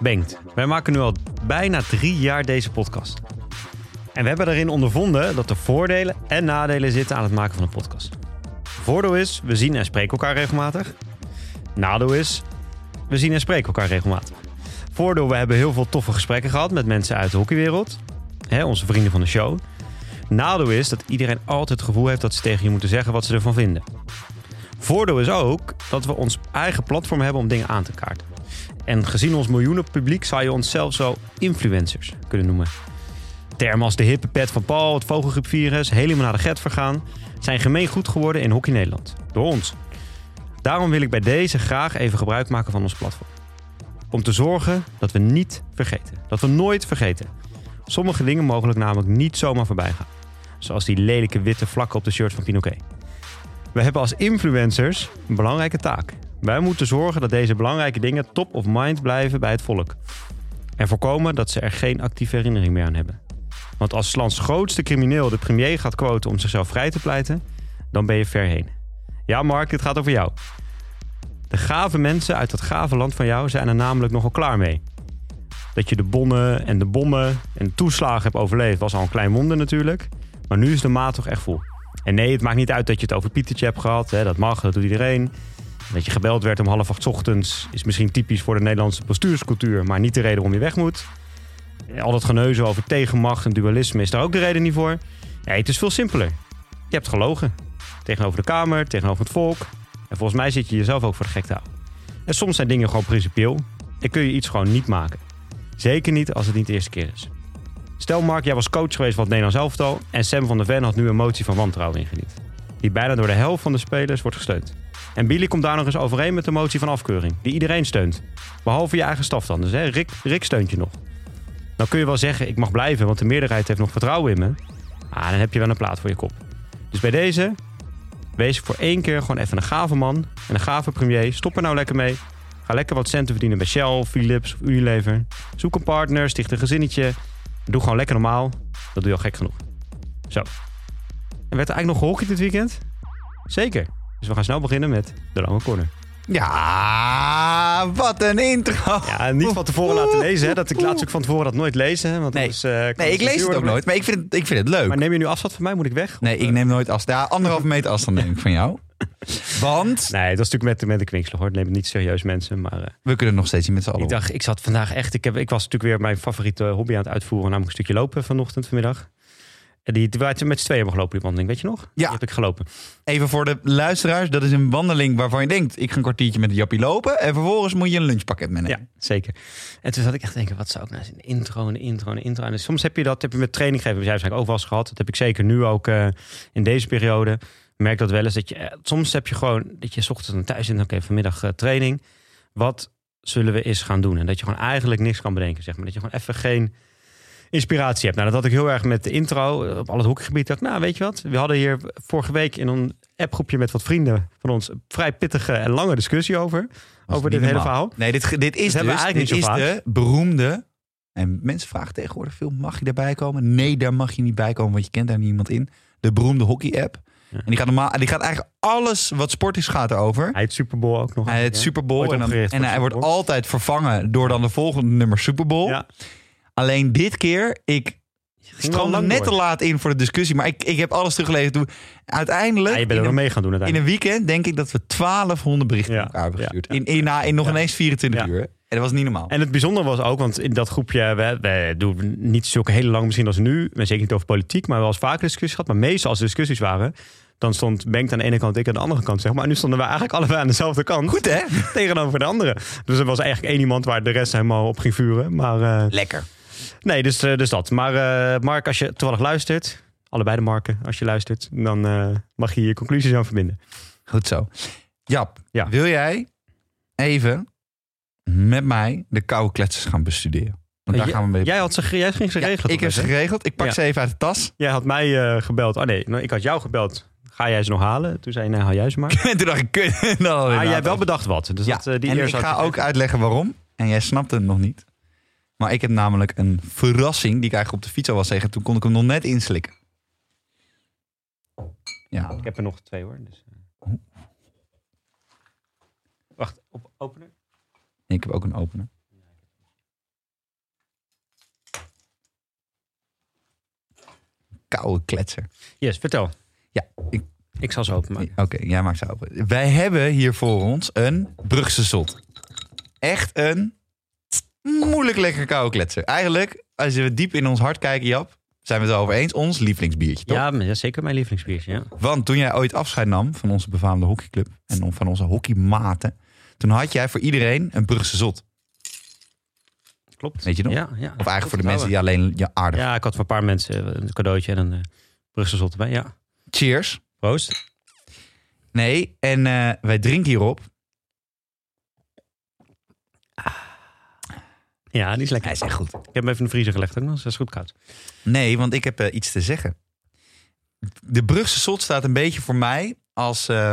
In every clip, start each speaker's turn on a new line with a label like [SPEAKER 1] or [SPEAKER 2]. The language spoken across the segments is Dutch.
[SPEAKER 1] Bengt, wij maken nu al bijna drie jaar deze podcast. En we hebben daarin ondervonden dat er voordelen en nadelen zitten aan het maken van een podcast. Voordeel is, we zien en spreken elkaar regelmatig. Nadeel is, we zien en spreken elkaar regelmatig. Voordeel, we hebben heel veel toffe gesprekken gehad met mensen uit de hockeywereld. Hè, onze vrienden van de show. Nadeel is dat iedereen altijd het gevoel heeft dat ze tegen je moeten zeggen wat ze ervan vinden. Voordeel is ook dat we ons eigen platform hebben om dingen aan te kaarten. En gezien ons miljoenen publiek zou je ons zelfs zo influencers kunnen noemen. Termen als de hippe pet van Paul, het vogelgriepvirus, helemaal naar de get vergaan, zijn gemeen goed geworden in Hockey Nederland. Door ons. Daarom wil ik bij deze graag even gebruik maken van ons platform. Om te zorgen dat we niet vergeten. Dat we nooit vergeten. Sommige dingen mogelijk namelijk niet zomaar voorbij gaan. Zoals die lelijke witte vlakken op de shirt van Pinoquet. We hebben als influencers een belangrijke taak. Wij moeten zorgen dat deze belangrijke dingen top of mind blijven bij het volk. En voorkomen dat ze er geen actieve herinnering meer aan hebben. Want als 's lands grootste crimineel de premier gaat quoten om zichzelf vrij te pleiten, dan ben je ver heen. Ja, Mark, dit gaat over jou. De gave mensen uit dat gave land van jou zijn er namelijk nogal klaar mee. Dat je de bonnen en de bommen en toeslagen hebt overleefd was al een klein wonder natuurlijk. Maar nu is de maat toch echt vol. En nee, het maakt niet uit dat je het over Pietertje hebt gehad. Hè, dat mag, dat doet iedereen. Dat je gebeld werd om half acht ochtends is misschien typisch voor de Nederlandse bestuurscultuur, maar niet de reden waarom je weg moet. Al dat geneuzen over tegenmacht en dualisme is daar ook de reden niet voor. Nee, het is veel simpeler. Je hebt gelogen. Tegenover de Kamer, tegenover het volk. En volgens mij zit je jezelf ook voor de gek te houden. En soms zijn dingen gewoon principieel. En kun je iets gewoon niet maken. Zeker niet als het niet de eerste keer is. Stel Mark, jij was coach geweest van het Nederlands elftal... en Sam van der Ven had nu een motie van wantrouwen ingediend. Die bijna door de helft van de spelers wordt gesteund. En Billy komt daar nog eens overeen met de motie van afkeuring... die iedereen steunt. Behalve je eigen staf dan. Dus hè, Rick, Rick steunt je nog. Dan kun je wel zeggen, ik mag blijven, want de meerderheid heeft nog vertrouwen in me. Ah, dan heb je wel een plaat voor je kop. Dus bij deze, wees voor één keer gewoon even een gave man en een gave premier. Stop er nou lekker mee. Ga lekker wat centen verdienen bij Shell, Philips of Unilever. Zoek een partner, sticht een gezinnetje. Doe gewoon lekker normaal. Dat doe je al gek genoeg. Zo. En werd er eigenlijk nog gehockeyd dit weekend? Zeker. Dus we gaan snel beginnen met de lange corner.
[SPEAKER 2] Ja, wat een intro.
[SPEAKER 1] Ja, niet van tevoren laten lezen. Hè. Dat ik laatst ook van tevoren dat nooit lezen. hè, Want
[SPEAKER 2] Nee.
[SPEAKER 1] eh,
[SPEAKER 2] Nee, ik lees het ook nooit, maar ik vind het, ik vind het leuk.
[SPEAKER 1] Maar neem je nu afstand van mij? Moet ik weg?
[SPEAKER 2] Nee,
[SPEAKER 1] Of,
[SPEAKER 2] ik
[SPEAKER 1] eh,
[SPEAKER 2] neem nooit afstand. Ja, anderhalve meter afstand neem ik van jou. Want
[SPEAKER 1] Nee, dat was natuurlijk met, met de kwinkslag hoor. Neem het niet serieus mensen. Maar eh,
[SPEAKER 2] we kunnen nog steeds niet met z'n allen.
[SPEAKER 1] ik dacht, ik zat vandaag echt... Ik, heb, ik was natuurlijk weer mijn favoriete hobby aan het uitvoeren. Namelijk een stukje lopen vanochtend, vanmiddag. En die, die waren met z'n tweeën hebben gelopen, die wandeling. Weet je nog? Die
[SPEAKER 2] Ja.
[SPEAKER 1] heb ik gelopen.
[SPEAKER 2] Even voor de luisteraars, dat is een wandeling waarvan je denkt... ik ga een kwartiertje met een jappie lopen... en vervolgens moet je een lunchpakket meenemen.
[SPEAKER 1] Ja, zeker. En toen zat ik echt te denken, wat zou ik nou eens een intro, een intro, een intro. En dus soms heb je dat heb je met training geven. Jij waarschijnlijk ook wel eens gehad. Dat heb ik zeker nu ook eh, in deze periode. Merk dat wel eens. Dat je, eh, soms heb je gewoon, dat je 's ochtends dan thuis zit. Oké, vanmiddag eh, training. Wat zullen we eens gaan doen? En dat je gewoon eigenlijk niks kan bedenken. Zeg maar. Dat je gewoon even geen inspiratie hebt. Nou, dat had ik heel erg met de intro. eh, Op al het hoekgebied. dacht ik, nou, weet je wat? We hadden hier vorige week in een appgroepje met wat vrienden van ons... een vrij pittige en lange discussie over. Over dit hele verhaal.
[SPEAKER 2] Nee, dit, dit is
[SPEAKER 1] Dat
[SPEAKER 2] dus dit
[SPEAKER 1] eigenlijk
[SPEAKER 2] is de beroemde... En mensen vragen tegenwoordig veel, mag je daarbij komen? Nee, daar mag je niet bij komen, want je kent daar niemand in. De beroemde hockey-app. En die gaat, normaal, die gaat eigenlijk alles wat sport is, gaat erover.
[SPEAKER 1] Hij heet Super Bowl ook nog.
[SPEAKER 2] Hij heet. Super Bowl en, dan, en hij wordt altijd vervangen door dan de volgende nummer Super Bowl.
[SPEAKER 1] Ja.
[SPEAKER 2] Alleen dit keer, ik stroomde net
[SPEAKER 1] door.
[SPEAKER 2] te laat in voor de discussie, maar ik, ik heb alles teruggelezen. Toen, uiteindelijk,
[SPEAKER 1] Ja, je bent er
[SPEAKER 2] een,
[SPEAKER 1] mee gaan doen
[SPEAKER 2] in een
[SPEAKER 1] uiteindelijk.
[SPEAKER 2] weekend, denk ik dat we 1200 berichten
[SPEAKER 1] Ja,
[SPEAKER 2] elkaar hebben gestuurd. in, in, in nog ineens 24
[SPEAKER 1] Ja.
[SPEAKER 2] uur. En dat was niet normaal.
[SPEAKER 1] En het bijzondere was ook, want in dat groepje, we, we doen niet zulke hele lang misschien als nu. Zeker niet over politiek, maar wel eens vaker discussies gehad. Maar meestal als er discussies waren, dan stond Bengt aan de ene kant, ik aan de andere kant. Zeg maar. En nu stonden we eigenlijk allebei aan dezelfde kant.
[SPEAKER 2] Goed hè?
[SPEAKER 1] Tegenover de andere. Dus er was eigenlijk één iemand waar de rest helemaal op ging vuren. Maar eh,
[SPEAKER 2] Lekker.
[SPEAKER 1] nee, dus, eh, dus dat. Maar eh, Mark, als je toevallig luistert, allebei de Marken, als je luistert, dan mag je je conclusies aan verbinden.
[SPEAKER 2] Goed zo. Jap,
[SPEAKER 1] Ja.
[SPEAKER 2] wil jij even met mij de koude kletsers gaan bestuderen? Want daar gaan we mee.
[SPEAKER 1] Jij, had ze, jij ging ze
[SPEAKER 2] Ja,
[SPEAKER 1] regelen.
[SPEAKER 2] ik heb ze geregeld. Ik pak
[SPEAKER 1] Ja.
[SPEAKER 2] ze even uit de tas.
[SPEAKER 1] Jij had mij gebeld. Oh nee, nou, ik had jou gebeld. Ga jij ze nog halen? Toen zei je, nee, haal jij ze maar.
[SPEAKER 2] En toen dacht ik, kut. Dan
[SPEAKER 1] Maar jij hebt wel bedacht wat. Dus
[SPEAKER 2] Ja,
[SPEAKER 1] dat, eh, die
[SPEAKER 2] en ik ga ook uitleggen waarom. En jij snapt het nog niet. Maar ik heb namelijk een verrassing die ik eigenlijk op de fiets al was zeggen. Toen kon ik hem nog net inslikken. Ja,
[SPEAKER 1] Ik heb er nog twee hoor. Dus, eh. Wacht, op openen.
[SPEAKER 2] ik heb ook een opener. Koude kletser.
[SPEAKER 1] Yes, vertel.
[SPEAKER 2] Ja, ik,
[SPEAKER 1] Ik zal ze openmaken.
[SPEAKER 2] Oké, jij maakt ze open. Wij hebben hier voor ons een Brugse zot. Echt een moeilijk lekker koude kletser. Eigenlijk, als we diep in ons hart kijken, Jap, zijn we het over eens. Ons lievelingsbiertje, toch?
[SPEAKER 1] Ja, zeker mijn lievelingsbiertje. Ja.
[SPEAKER 2] Want toen jij ooit afscheid nam van onze befaamde hockeyclub en van onze hockeymaten, toen had jij voor iedereen een Brugse zot.
[SPEAKER 1] Klopt.
[SPEAKER 2] Weet je nog?
[SPEAKER 1] Ja, ja.
[SPEAKER 2] Of eigenlijk voor de mensen die alleen ja, aardig.
[SPEAKER 1] Ja, ik had voor een paar mensen een cadeautje en een uh, Brugse zot erbij. Ja.
[SPEAKER 2] Cheers.
[SPEAKER 1] Proost.
[SPEAKER 2] Nee, en uh, wij drinken hierop.
[SPEAKER 1] Ja, die is lekker.
[SPEAKER 2] Hij is echt goed.
[SPEAKER 1] Ik heb hem even in de vriezer gelegd. ook nog. Dat is goed koud.
[SPEAKER 2] Nee, want ik heb uh, iets te zeggen. De Brugse zot staat een beetje voor mij als, uh,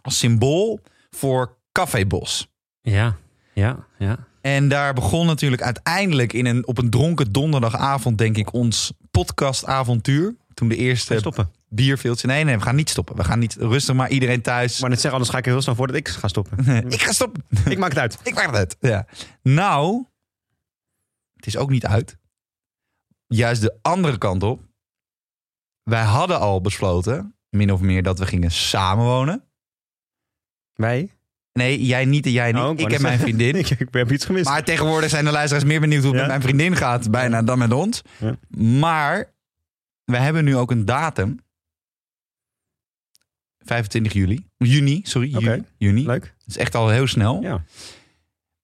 [SPEAKER 2] als symbool voor Cafébos.
[SPEAKER 1] Ja, ja, ja.
[SPEAKER 2] En daar begon natuurlijk uiteindelijk in een, op een dronken donderdagavond, denk ik, ons podcastavontuur. Toen de eerste
[SPEAKER 1] stoppen.
[SPEAKER 2] bierveeltje. Nee, nee, we gaan niet stoppen. We gaan niet rustig, maar iedereen thuis.
[SPEAKER 1] Maar net zeggen, anders ga ik er heel snel voor dat ik ga stoppen.
[SPEAKER 2] ik ga stoppen.
[SPEAKER 1] ik maak het uit.
[SPEAKER 2] ik maak het uit. Ja. Nou, het is ook niet uit. Juist de andere kant op. Wij hadden al besloten, min of meer, dat we gingen samenwonen.
[SPEAKER 1] Wij?
[SPEAKER 2] Nee, jij niet en jij niet.
[SPEAKER 1] Oh,
[SPEAKER 2] ik en mijn vriendin.
[SPEAKER 1] ik, ik heb iets gemist.
[SPEAKER 2] Maar tegenwoordig zijn de luisteraars meer benieuwd hoe het
[SPEAKER 1] Ja?
[SPEAKER 2] met mijn vriendin gaat, bijna dan met ons.
[SPEAKER 1] Ja.
[SPEAKER 2] Maar we hebben nu ook een datum. 25 juli. Juni, sorry. Juni. juni.
[SPEAKER 1] Leuk.
[SPEAKER 2] Dat is echt al heel snel.
[SPEAKER 1] Ja.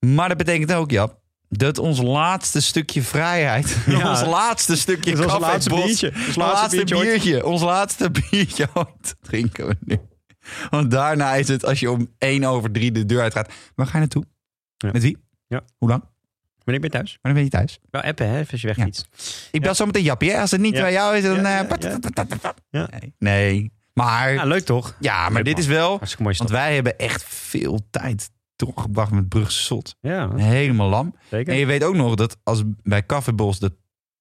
[SPEAKER 2] Maar dat betekent ook, Jap, dat ons laatste stukje vrijheid,
[SPEAKER 1] Ja.
[SPEAKER 2] ons laatste stukje
[SPEAKER 1] ons laatste
[SPEAKER 2] Bos,
[SPEAKER 1] biertje.
[SPEAKER 2] ons laatste,
[SPEAKER 1] laatste biertje
[SPEAKER 2] ons laatste biertje ooit drinken we nu. Want daarna is het, als je om 1 over 3 de deur uitgaat, waar ga je naartoe?
[SPEAKER 1] Ja.
[SPEAKER 2] Met wie?
[SPEAKER 1] Ja.
[SPEAKER 2] Hoe lang?
[SPEAKER 1] Ben ik weer thuis?
[SPEAKER 2] Wanneer ben je thuis?
[SPEAKER 1] Wel appen, hè? Als je wegfietst.
[SPEAKER 2] Ik bel zo meteen Jappie. hè? Als het niet
[SPEAKER 1] Ja.
[SPEAKER 2] bij jou is, dan...
[SPEAKER 1] Ja,
[SPEAKER 2] eh,
[SPEAKER 1] ja, ja. Ja.
[SPEAKER 2] Nee. nee. Maar,
[SPEAKER 1] Ja,
[SPEAKER 2] ja,
[SPEAKER 1] leuk toch?
[SPEAKER 2] maar
[SPEAKER 1] Leuk,
[SPEAKER 2] dit
[SPEAKER 1] man.
[SPEAKER 2] is wel...
[SPEAKER 1] Hartstikke mooi
[SPEAKER 2] Want
[SPEAKER 1] stap.
[SPEAKER 2] wij hebben echt veel tijd doorgebracht met Brugse Zot.
[SPEAKER 1] Ja,
[SPEAKER 2] Helemaal lam.
[SPEAKER 1] zeker.
[SPEAKER 2] En je weet ook nog dat als bij Cafébos de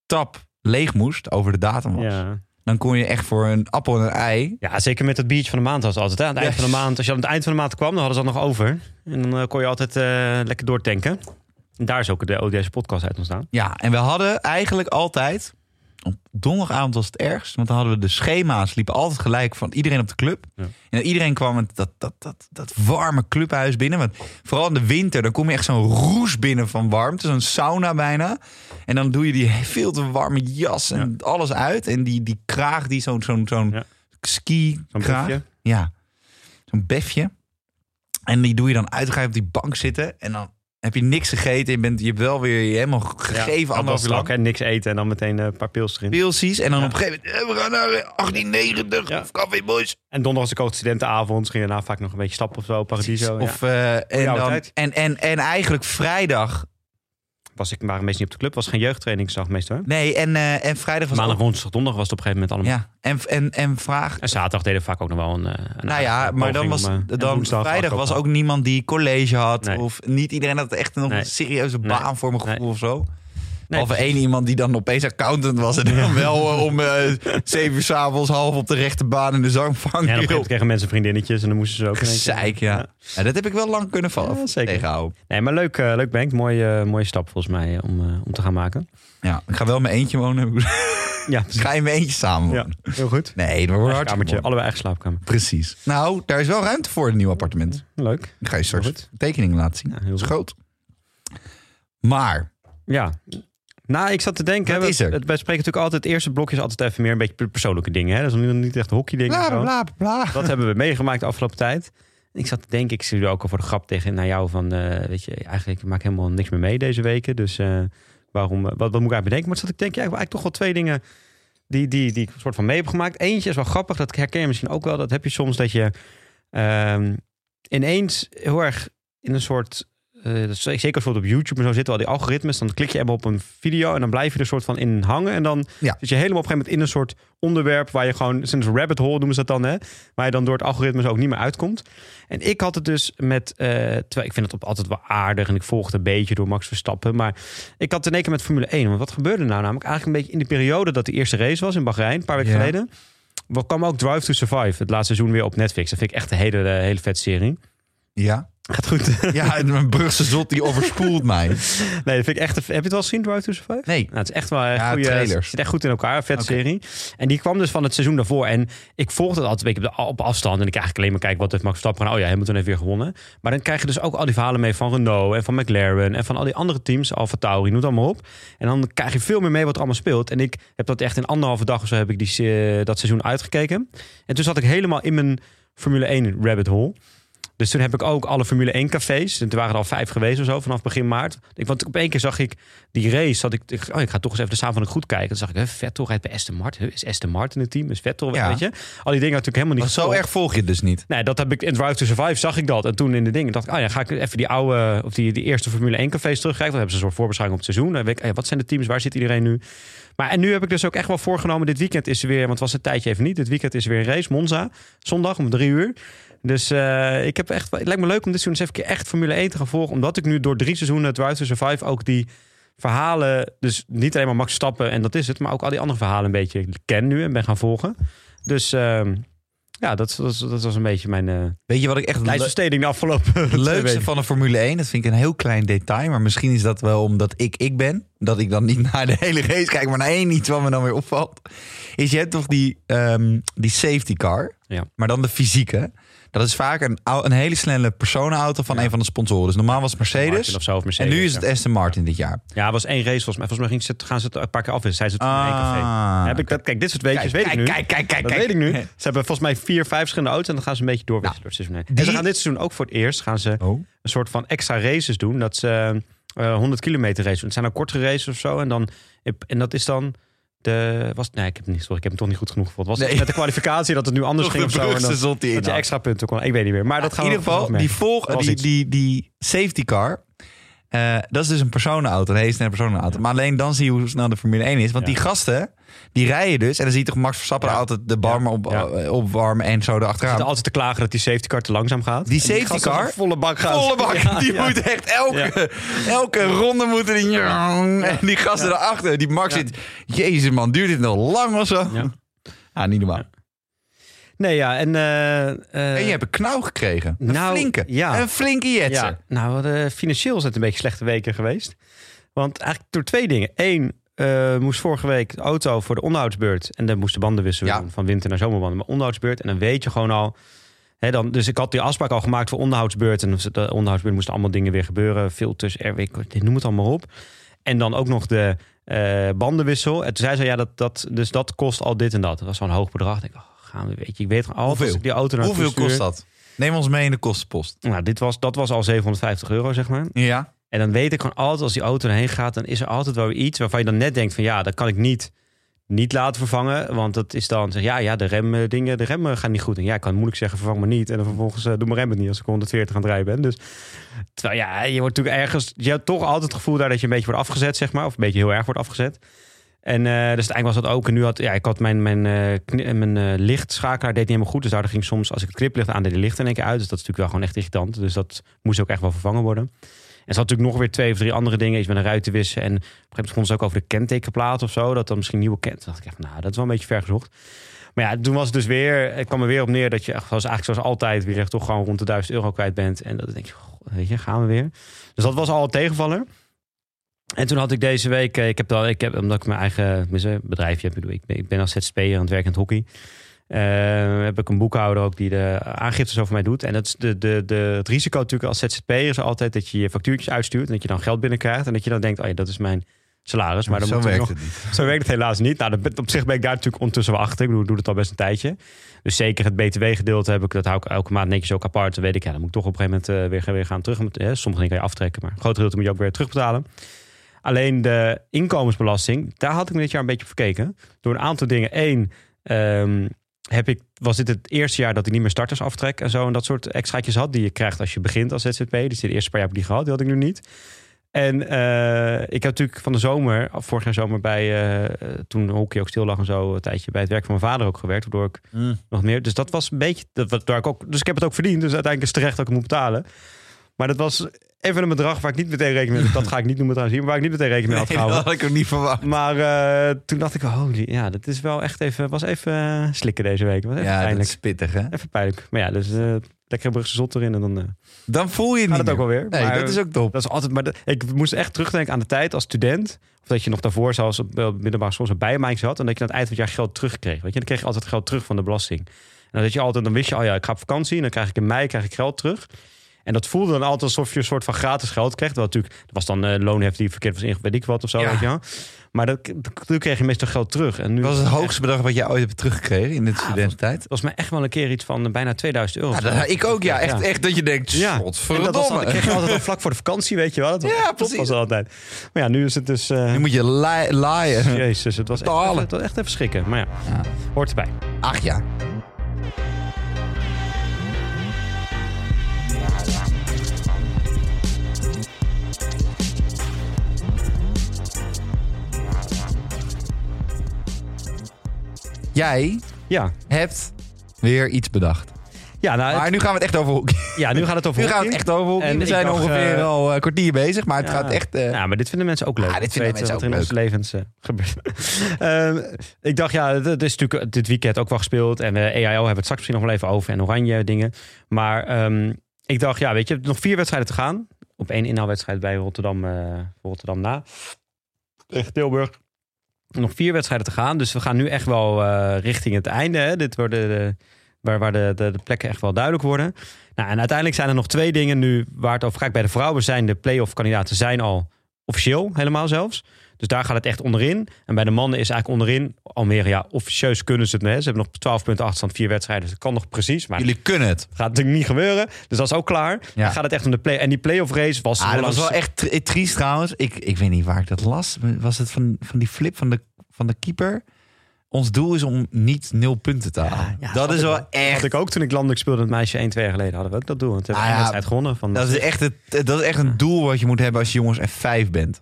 [SPEAKER 2] tap leeg moest, over de datum was,
[SPEAKER 1] Ja.
[SPEAKER 2] dan kon je echt voor een appel en een ei.
[SPEAKER 1] ja, zeker met dat biertje van de maand was het altijd. Hè? Aan het eind van de maand, als je aan het eind van de maand kwam, dan hadden ze dat nog over. En dan eh, kon je altijd eh, lekker doortanken. En daar is ook de ODS podcast uit ontstaan.
[SPEAKER 2] Ja, en we hadden eigenlijk altijd. Op donderdagavond was het ergst, want dan hadden we de schema's liepen altijd gelijk van iedereen op de club.
[SPEAKER 1] Ja.
[SPEAKER 2] En iedereen kwam met dat, dat, dat, dat warme clubhuis binnen. Want vooral in de winter, dan kom je echt zo'n roes binnen van warmte, zo'n sauna bijna. En dan doe je die veel te warme jas en alles uit. En die, die kraag, die zo'n zo'n zo'n
[SPEAKER 1] Ja.
[SPEAKER 2] ski
[SPEAKER 1] Zo'n
[SPEAKER 2] kraag. Ja, zo'n befje. En die doe je dan uit, dan ga je op die bank zitten en dan heb je niks gegeten. Je, bent, je hebt wel weer je helemaal gegeven
[SPEAKER 1] ja,
[SPEAKER 2] anderhalf uur.
[SPEAKER 1] En niks eten en dan meteen eh, een paar pils erin.
[SPEAKER 2] Pilsies. En dan
[SPEAKER 1] Ja.
[SPEAKER 2] op een gegeven moment, eh, we gaan naar eh, 1890
[SPEAKER 1] Ja.
[SPEAKER 2] of Café Boys.
[SPEAKER 1] En donderdag was ik ook studentenavond. Ging daarna vaak nog een beetje stappen of zo. Paradiso.
[SPEAKER 2] Of, eh, en, dan, en, en, en eigenlijk vrijdag.
[SPEAKER 1] Was ik waren meestal niet op de club. Was geen jeugdtrainingsdag meestal. Hè?
[SPEAKER 2] Nee, en, eh, en vrijdag was
[SPEAKER 1] Maandag,
[SPEAKER 2] ook,
[SPEAKER 1] woensdag, donderdag was het op een gegeven moment allemaal.
[SPEAKER 2] Ja, en, en, en vraag.
[SPEAKER 1] En zaterdag deden we vaak ook nog wel een. eh, een
[SPEAKER 2] Nou ja, maar dan was
[SPEAKER 1] om, eh,
[SPEAKER 2] dan
[SPEAKER 1] woensdag
[SPEAKER 2] vrijdag was ook niemand die college had.
[SPEAKER 1] Nee.
[SPEAKER 2] Of niet iedereen had echt nog
[SPEAKER 1] Nee.
[SPEAKER 2] een serieuze
[SPEAKER 1] Nee.
[SPEAKER 2] baan voor mijn gevoel of zo.
[SPEAKER 1] Nee,
[SPEAKER 2] of één iemand die dan opeens accountant was. En dan wel eh, om eh, zeven uur s'avonds half op de rechte baan in de zangvang.
[SPEAKER 1] Ja, en moment kregen mensen vriendinnetjes en dan moesten ze ook. in één keer-
[SPEAKER 2] Zeik, ja. ja. Dat heb ik wel lang kunnen vallen.
[SPEAKER 1] Ja, zeker.
[SPEAKER 2] Tegenhouden.
[SPEAKER 1] Nee, maar leuk, eh, leuk Bank. Mooie, mooie stap volgens mij om, om te gaan maken.
[SPEAKER 2] Ja, ik ga wel met eentje wonen.
[SPEAKER 1] Ja,
[SPEAKER 2] ga je met eentje samen
[SPEAKER 1] ja
[SPEAKER 2] wonen?
[SPEAKER 1] heel goed.
[SPEAKER 2] Nee, dat wordt mooi.
[SPEAKER 1] allebei eigen slaapkamer.
[SPEAKER 2] Precies. Nou, daar is wel ruimte voor een nieuw appartement.
[SPEAKER 1] Leuk.
[SPEAKER 2] Ik ga je straks tekeningen laten zien.
[SPEAKER 1] Ja, heel
[SPEAKER 2] dat is
[SPEAKER 1] goed.
[SPEAKER 2] groot. Maar,
[SPEAKER 1] Ja. Nou, ik zat te denken.
[SPEAKER 2] Wat
[SPEAKER 1] hè,
[SPEAKER 2] is er?
[SPEAKER 1] we- Wij spreken natuurlijk altijd, het eerste blokje is altijd even meer een beetje persoonlijke dingen. Hè? Dat is niet- niet echt hockey dingen.
[SPEAKER 2] bla bla.
[SPEAKER 1] Dat hebben we meegemaakt de afgelopen tijd. Ik zat te denken, ik stuurde ook al voor de grap tegen naar jou van, eh, weet je, eigenlijk ik maak helemaal niks meer mee deze weken. Dus eh, waarom, eh, wat, wat moet ik eigenlijk bedenken? Maar zat ik te denken, ja, ik eigenlijk toch wel twee dingen die, die, die ik soort van mee heb gemaakt. Eentje is wel grappig, dat herken je misschien ook wel. Dat heb je soms dat je ehm, ineens heel erg in een soort eh, dat is zeker bijvoorbeeld op YouTube en zo zitten al die algoritmes. Dan klik je even op een video en dan blijf je er soort van in hangen. En dan
[SPEAKER 2] Ja.
[SPEAKER 1] zit je helemaal op een gegeven moment in een soort onderwerp waar je gewoon, het een rabbit hole noemen ze dat dan, hè? Waar je dan door het algoritme zo ook niet meer uitkomt. En ik had het dus met, eh, terwijl ik vind het op altijd wel aardig en ik volgde een beetje door Max Verstappen. Maar ik had het in één keer met Formule 1. Want wat gebeurde nou namelijk? Eigenlijk een beetje in de periode dat de eerste race was in Bahrein, een paar weken
[SPEAKER 2] Ja.
[SPEAKER 1] geleden. Wat kwam ook Drive to Survive, het laatste seizoen weer op Netflix. Dat vind ik echt een hele, hele vet serie.
[SPEAKER 2] Ja.
[SPEAKER 1] Gaat goed.
[SPEAKER 2] Ja, mijn Brugse zot die overspoelt mij.
[SPEAKER 1] Nee, dat vind ik echt. Heb je het wel gezien, Drive to Survive?
[SPEAKER 2] Nee.
[SPEAKER 1] Nou, het is echt wel een
[SPEAKER 2] Ja,
[SPEAKER 1] goede.
[SPEAKER 2] trailers.
[SPEAKER 1] Het zit echt goed in elkaar, vet
[SPEAKER 2] Oké.
[SPEAKER 1] serie. En die kwam dus van het seizoen daarvoor. En ik volgde het altijd een beetje op, afstand. En ik eigenlijk alleen maar kijken wat heeft Max Verstappen gedaan. Oh ja, Hamilton heeft weer gewonnen. Maar dan krijg je dus ook al die verhalen mee van Renault en van McLaren en van al die andere teams, Alfa Tauri, noem het allemaal op. En dan krijg je veel meer mee wat er allemaal speelt. En ik heb dat echt in anderhalve dag of zo heb ik die, dat seizoen uitgekeken. En toen zat ik helemaal in mijn Formule 1 rabbit hole. Dus toen heb ik ook alle Formule 1 cafés. En toen waren er al vijf geweest of zo vanaf begin maart. Ik, want op één keer zag ik die race. Dat ik, ik, oh, ik ga toch eens even de avond goed kijken. Toen zag ik, hè, Vettel rijdt bij Aston Martin. Is Aston Martin het team? Is Vettel,
[SPEAKER 2] Ja.
[SPEAKER 1] weet je? Al die dingen natuurlijk helemaal niet
[SPEAKER 2] zo erg volg je het dus niet.
[SPEAKER 1] Nee, dat heb ik in Drive to Survive zag ik dat. En toen in de dingen dacht ik, oh ja, ga ik even die oude, of die, die eerste Formule 1 cafés terugkijken. Dan hebben ze een soort voorbeschouwing op het seizoen. Dan weet ik, wat zijn de teams? Waar zit iedereen nu? Maar en nu heb ik dus ook echt wel voorgenomen. Dit weekend is er weer, want het was een tijdje even niet. Dit weekend is er weer een race, Monza. Zondag om drie uur. Dus eh, ik heb echt, het lijkt me leuk om dit seizoen eens even echt Formule 1 te gaan volgen. Omdat ik nu door drie seizoenen Drive to Survive ook die verhalen, dus niet alleen maar Max Stappen en dat is het, maar ook al die andere verhalen een beetje ken nu en ben gaan volgen. Dus ehm, ja, dat, dat, dat was een beetje mijn eh
[SPEAKER 2] Weet je wat ik echt
[SPEAKER 1] lijstbesteding de afgelopen
[SPEAKER 2] leukste van de Formule 1? Dat vind ik een heel klein detail. Maar misschien is dat wel omdat ik ik ben. Dat ik dan niet naar de hele race kijk, maar naar één iets wat me dan weer opvalt. Is je hebt toch die, ehm, die safety car.
[SPEAKER 1] Ja.
[SPEAKER 2] Maar dan de fysieke. Dat is vaak een, een hele snelle personenauto van een van de sponsoren. Dus normaal was het Mercedes.
[SPEAKER 1] of zo, of
[SPEAKER 2] En
[SPEAKER 1] Mercedes,
[SPEAKER 2] nu is het. Aston Martin dit jaar.
[SPEAKER 1] Ja, het was één race volgens mij. Volgens mij ging ze, gaan ze het een paar keer afwisselen. Zij in één café.
[SPEAKER 2] Ah,
[SPEAKER 1] heb ik dat, kijk, dit soort weetjes
[SPEAKER 2] Kijk,
[SPEAKER 1] weet ik nu.
[SPEAKER 2] kijk, kijk, kijk,
[SPEAKER 1] dat
[SPEAKER 2] kijk.
[SPEAKER 1] weet ik nu. Ze hebben volgens mij vier, vijf verschillende auto's en dan gaan ze een beetje doorwisselen door het seizoen heen. En ze gaan dit seizoen ook voor het eerst gaan ze
[SPEAKER 2] Oh.
[SPEAKER 1] een soort van extra races doen. Dat ze eh 100 kilometer races doen. Het zijn dan kortere races of zo. En, dan, en dat is dan de... Was, nee, ik heb, niet, sorry, ik heb hem toch niet goed genoeg gevoeld. Was
[SPEAKER 2] Nee.
[SPEAKER 1] met de kwalificatie dat het nu anders ging of zo? En dat je extra punten kon. Ik weet niet meer. Maar dat gaan
[SPEAKER 2] in
[SPEAKER 1] we
[SPEAKER 2] ieder geval, die, volg, die, die, die safety car. Eh, dat is dus een personenauto, een hele snelle personenauto. Maar alleen dan zie je hoe snel de Formule 1 is. Want
[SPEAKER 1] Ja.
[SPEAKER 2] die gasten, die rijden dus. En dan zie je toch Max Verstappen
[SPEAKER 1] Ja.
[SPEAKER 2] altijd de bar op, eh, opwarmen en zo
[SPEAKER 1] Ze
[SPEAKER 2] erachteraan.
[SPEAKER 1] zitten altijd te klagen dat die safety car te langzaam gaat.
[SPEAKER 2] Die safety car?
[SPEAKER 1] Volle bak gaan.
[SPEAKER 2] Volle bak,
[SPEAKER 1] Ja,
[SPEAKER 2] die moet echt elke, elke ronde moeten die... En die gasten erachter, die Max zit... Jezus man, duurt dit nog lang of zo?
[SPEAKER 1] Ja.
[SPEAKER 2] Ah, niet normaal.
[SPEAKER 1] Nee, ja, en... eh, eh,
[SPEAKER 2] En je hebt een knauw gekregen. Een
[SPEAKER 1] Nou,
[SPEAKER 2] flinke.
[SPEAKER 1] ja.
[SPEAKER 2] Een flinke jetser.
[SPEAKER 1] Ja, nou, de financieel is het een beetje slechte weken geweest. Want eigenlijk door twee dingen. Eén, eh, moest vorige week de auto voor de onderhoudsbeurt. En dan moest de banden wisselen
[SPEAKER 2] Ja.
[SPEAKER 1] van winter naar zomerbanden. Maar onderhoudsbeurt. En dan weet je gewoon al... Hè, dan, dus ik had die afspraak al gemaakt voor onderhoudsbeurt. En de onderhoudsbeurt moesten allemaal dingen weer gebeuren. Filters, RW, noem het allemaal op. En dan ook nog de eh, bandenwissel. En toen zei ze, ja, dat, dat, dus dat kost al dit en dat. Dat was zo'n hoog bedrag. Ik denk, oh, gaan we, weet je, ik weet gewoon altijd
[SPEAKER 2] Hoeveel?
[SPEAKER 1] die auto naar
[SPEAKER 2] Hoeveel kost dat? Neem ons mee in de kostenpost.
[SPEAKER 1] Nou, dit was, dat was al 750 euro, zeg maar.
[SPEAKER 2] Ja.
[SPEAKER 1] En dan weet ik gewoon altijd, als die auto erheen gaat, dan is er altijd wel iets waarvan je dan net denkt van ja, dat kan ik niet, niet laten vervangen. Want dat is dan, zeg, ja, ja, de remdingen, de remmen gaan niet goed. En ja, ik kan moeilijk zeggen, vervang me niet. En dan vervolgens uh, doe mijn remmen niet als ik 140 aan het rijden ben. Dus terwijl ja, je wordt natuurlijk ergens, je hebt toch altijd het gevoel daar dat je een beetje wordt afgezet, zeg maar. Of een beetje heel erg wordt afgezet. En uh, dus uiteindelijk was dat ook. En nu had ja, ik had mijn, mijn, uh, mijn uh, lichtschakelaar deed niet helemaal goed. Dus daardoor ging soms, als ik het kliplicht aan deed, de licht in één keer uit. Dus dat is natuurlijk wel gewoon echt irritant. Dus dat moest ook echt wel vervangen worden. En ze had natuurlijk nog weer twee of drie andere dingen. Iets met een ruitenwissen. En op een gegeven moment vond ze ook over de kentekenplaat of zo. Dat dan misschien nieuwe kent. dacht ik echt, nou, dat is wel een beetje ver gezocht. Maar ja, toen was het dus weer. Het kwam er weer op neer dat je, zoals eigenlijk zoals altijd, weer echt toch gewoon rond de 1000 euro kwijt bent. En dat denk je, weet je, gaan we weer. Dus dat was al een tegenvaller. En toen had ik deze week, ik heb dan, ik heb, omdat ik mijn eigen bedrijfje heb, ik ben, ik ben als ZZP'er aan het werk in het hockey. Uh, heb ik een boekhouder ook die de aangiftes over mij doet. En dat is de, de, de, het risico natuurlijk als ZZP'er is altijd dat je je factuurtjes uitstuurt. En dat je dan geld binnenkrijgt. En dat je dan denkt, oh ja, dat is mijn salaris. Maar dan
[SPEAKER 2] zo
[SPEAKER 1] moet
[SPEAKER 2] werkt
[SPEAKER 1] nog,
[SPEAKER 2] het niet.
[SPEAKER 1] Zo werkt het helaas niet. Nou, dat, op zich ben ik daar natuurlijk ondertussen wel achter. Ik bedoel, ik doe het al best een tijdje. Dus zeker het BTW-gedeelte heb ik, dat hou ik elke maand netjes ook apart. Dan weet ik, ja, dan moet ik toch op een gegeven moment uh, weer, weer gaan terug. Hè, sommige dingen kan je aftrekken, maar een groot gedeelte moet je ook weer terugbetalen. Alleen de inkomensbelasting, daar had ik me dit jaar een beetje op gekeken. Door een aantal dingen. Eén, um, heb ik, was dit het eerste jaar dat ik niet meer startersaftrek en zo. En dat soort extraatjes had die je krijgt als je begint als ZZP. Dus de eerste paar jaar heb ik die gehad, die had ik nu niet. En eh, ik heb natuurlijk van de zomer, vorig jaar zomer, bij uh, toen hockey ook stil lag en zo, een tijdje bij het werk van mijn vader ook gewerkt, waardoor ik nog meer. Dus dat was een beetje, dat, wat, daar ik ook, dus ik heb het ook verdiend. Dus uiteindelijk is het terecht dat ik het moet betalen. Maar dat was even een bedrag waar ik niet meteen rekening mee. Dat ga ik niet noemen trouwens hier, maar waar ik niet meteen rekening mee had gehouden.
[SPEAKER 2] dat had ik ook niet verwacht.
[SPEAKER 1] Maar uh, toen dacht ik, holy, ja, dat is wel echt even, was even uh, slikken deze week. Was even
[SPEAKER 2] ja,
[SPEAKER 1] pijnlijk.
[SPEAKER 2] dat is pittig hè.
[SPEAKER 1] Even pijnlijk. Maar ja, dus uh, lekker Brugse zot erin en dan.
[SPEAKER 2] dan voel je het niet
[SPEAKER 1] het ook alweer.
[SPEAKER 2] Nee,
[SPEAKER 1] maar,
[SPEAKER 2] dat is ook top.
[SPEAKER 1] Dat is altijd, maar ik moest echt terugdenken aan de tijd als student. Of dat je nog daarvoor, zoals op middelbare school, zo'n bijmaak had. En dat je aan het eind van het jaar geld terugkreeg. Weet je, dan kreeg je altijd geld terug van de belasting. En dat je altijd, dan wist je, oh ja, ik ga op vakantie. En dan krijg ik in mei krijg ik geld terug. En dat voelde dan altijd alsof je een soort van gratis geld kreeg. Dat natuurlijk, dat was dan uh, loonhef die verkeerd was weet ik wat of zo.
[SPEAKER 2] Ja.
[SPEAKER 1] Weet je wel. Maar dat, toen kreeg je meestal geld terug. En nu
[SPEAKER 2] was het
[SPEAKER 1] echt-
[SPEAKER 2] hoogste bedrag wat jij ooit hebt teruggekregen in de studententijd?
[SPEAKER 1] Dat was mij echt wel een keer iets van uh, bijna 2000 euro.
[SPEAKER 2] Ja, dat, ik ook, ja. Echt, echt dat je denkt,
[SPEAKER 1] Ja. En dat was dat kreeg je altijd al vlak voor de vakantie, weet je wel. Dat was
[SPEAKER 2] Ja, precies.
[SPEAKER 1] was altijd. Maar ja, nu is het dus... eh,
[SPEAKER 2] Nu moet je laaien.
[SPEAKER 1] Jezus, het was, echt, het was echt even schrikken. Maar ja,
[SPEAKER 2] Ja.
[SPEAKER 1] hoort erbij.
[SPEAKER 2] Ach ja. Jij
[SPEAKER 1] Ja,
[SPEAKER 2] hebt weer iets bedacht.
[SPEAKER 1] ja, nou, het-
[SPEAKER 2] Maar nu gaan we het echt over hockey.
[SPEAKER 1] ja nu gaat het over
[SPEAKER 2] Nu gaan we het
[SPEAKER 1] hockey.
[SPEAKER 2] echt over hockey.
[SPEAKER 1] En
[SPEAKER 2] We zijn ongeveer
[SPEAKER 1] eh,
[SPEAKER 2] al een kwartier bezig, maar het
[SPEAKER 1] Ja.
[SPEAKER 2] gaat echt... eh,
[SPEAKER 1] Ja, maar dit vinden mensen ook leuk.
[SPEAKER 2] Ah, dit vinden mensen
[SPEAKER 1] er in
[SPEAKER 2] ook
[SPEAKER 1] onze levens eh, gebeurt. Ehm, ik dacht, ja, het is natuurlijk dit weekend ook wel gespeeld. En EIO hebben we het straks misschien nog wel even over. En oranje dingen. Maar ehm, ik dacht, ja, weet je, nog vier wedstrijden te gaan. Op één inhaalwedstrijd bij Rotterdam, eh, voor Rotterdam na. Tegen Tilburg. Nog vier wedstrijden te gaan. Dus we gaan nu echt wel eh, richting het einde. Hè. Dit worden de, waar, waar de, de, de plekken echt wel duidelijk worden. Nou, en uiteindelijk zijn er nog twee dingen nu waar het over gaat. Bij de vrouwen zijn de play-off kandidaten zijn al officieel helemaal zelfs. Dus daar gaat het echt onderin. En bij de mannen is eigenlijk onderin Almere. Ja, officieus kunnen ze het. Hè. Ze hebben nog 12 punten achterstand, vier wedstrijden. Dus het kan nog precies. Maar
[SPEAKER 2] Jullie kunnen het.
[SPEAKER 1] gaat natuurlijk niet gebeuren. Dus dat is ook klaar.
[SPEAKER 2] Ja.
[SPEAKER 1] Dan gaat het echt om de play. En die play-off race was...
[SPEAKER 2] Ah, dat was wel echt tri- triest trouwens. Ik, ik weet niet waar ik dat las. Was het van, van die flip van de, van de keeper? Ons doel is om niet nul punten te halen.
[SPEAKER 1] ja,
[SPEAKER 2] dat is wel echt...
[SPEAKER 1] ik ook toen ik landelijk speelde met meisje 1, 2 jaar geleden. Hadden we ook dat doel. Want we hebben
[SPEAKER 2] Ah, ja.
[SPEAKER 1] wedstrijd gewonnen. Van
[SPEAKER 2] Dat is echt, het, dat is echt een doel wat je moet hebben als je jongens F5 bent.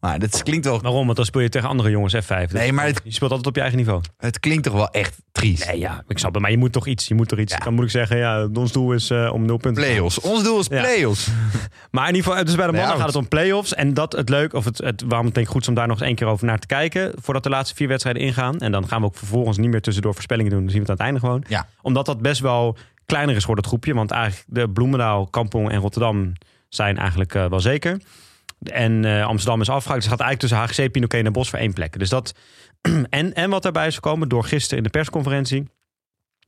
[SPEAKER 2] Maar dat klinkt wel,
[SPEAKER 1] Waarom? Want dan speel je tegen andere jongens F5. Dus
[SPEAKER 2] Nee, maar het-
[SPEAKER 1] Je speelt altijd op je eigen niveau.
[SPEAKER 2] het klinkt toch wel echt triest.
[SPEAKER 1] Nee, ja, ik snap het. Maar je moet toch iets. Je moet toch iets.
[SPEAKER 2] Ja.
[SPEAKER 1] Dan moet ik zeggen, ja, ons doel is eh, om nul punten. te halen.
[SPEAKER 2] Play-offs. Ons doel is
[SPEAKER 1] Ja.
[SPEAKER 2] play-offs.
[SPEAKER 1] Maar in ieder geval, dus bij de mannen gaat het om play-offs. En dat het leuk, of het, het, waarom het denk ik goed is om daar nog eens één keer over naar te kijken. Voordat de laatste vier wedstrijden ingaan. En dan gaan we ook vervolgens niet meer tussendoor voorspellingen doen. Dan zien we het aan het einde gewoon.
[SPEAKER 2] Ja.
[SPEAKER 1] Omdat dat best wel kleiner is geworden, het groepje. Want eigenlijk de Bloemendaal, Kampong en Rotterdam zijn eigenlijk eh, wel zeker. En eh, Amsterdam is afgehaakt. Het gaat eigenlijk tussen HGC, Pinoquet en Bos voor één plek. Dus dat... en, en wat daarbij is gekomen door gisteren in de persconferentie...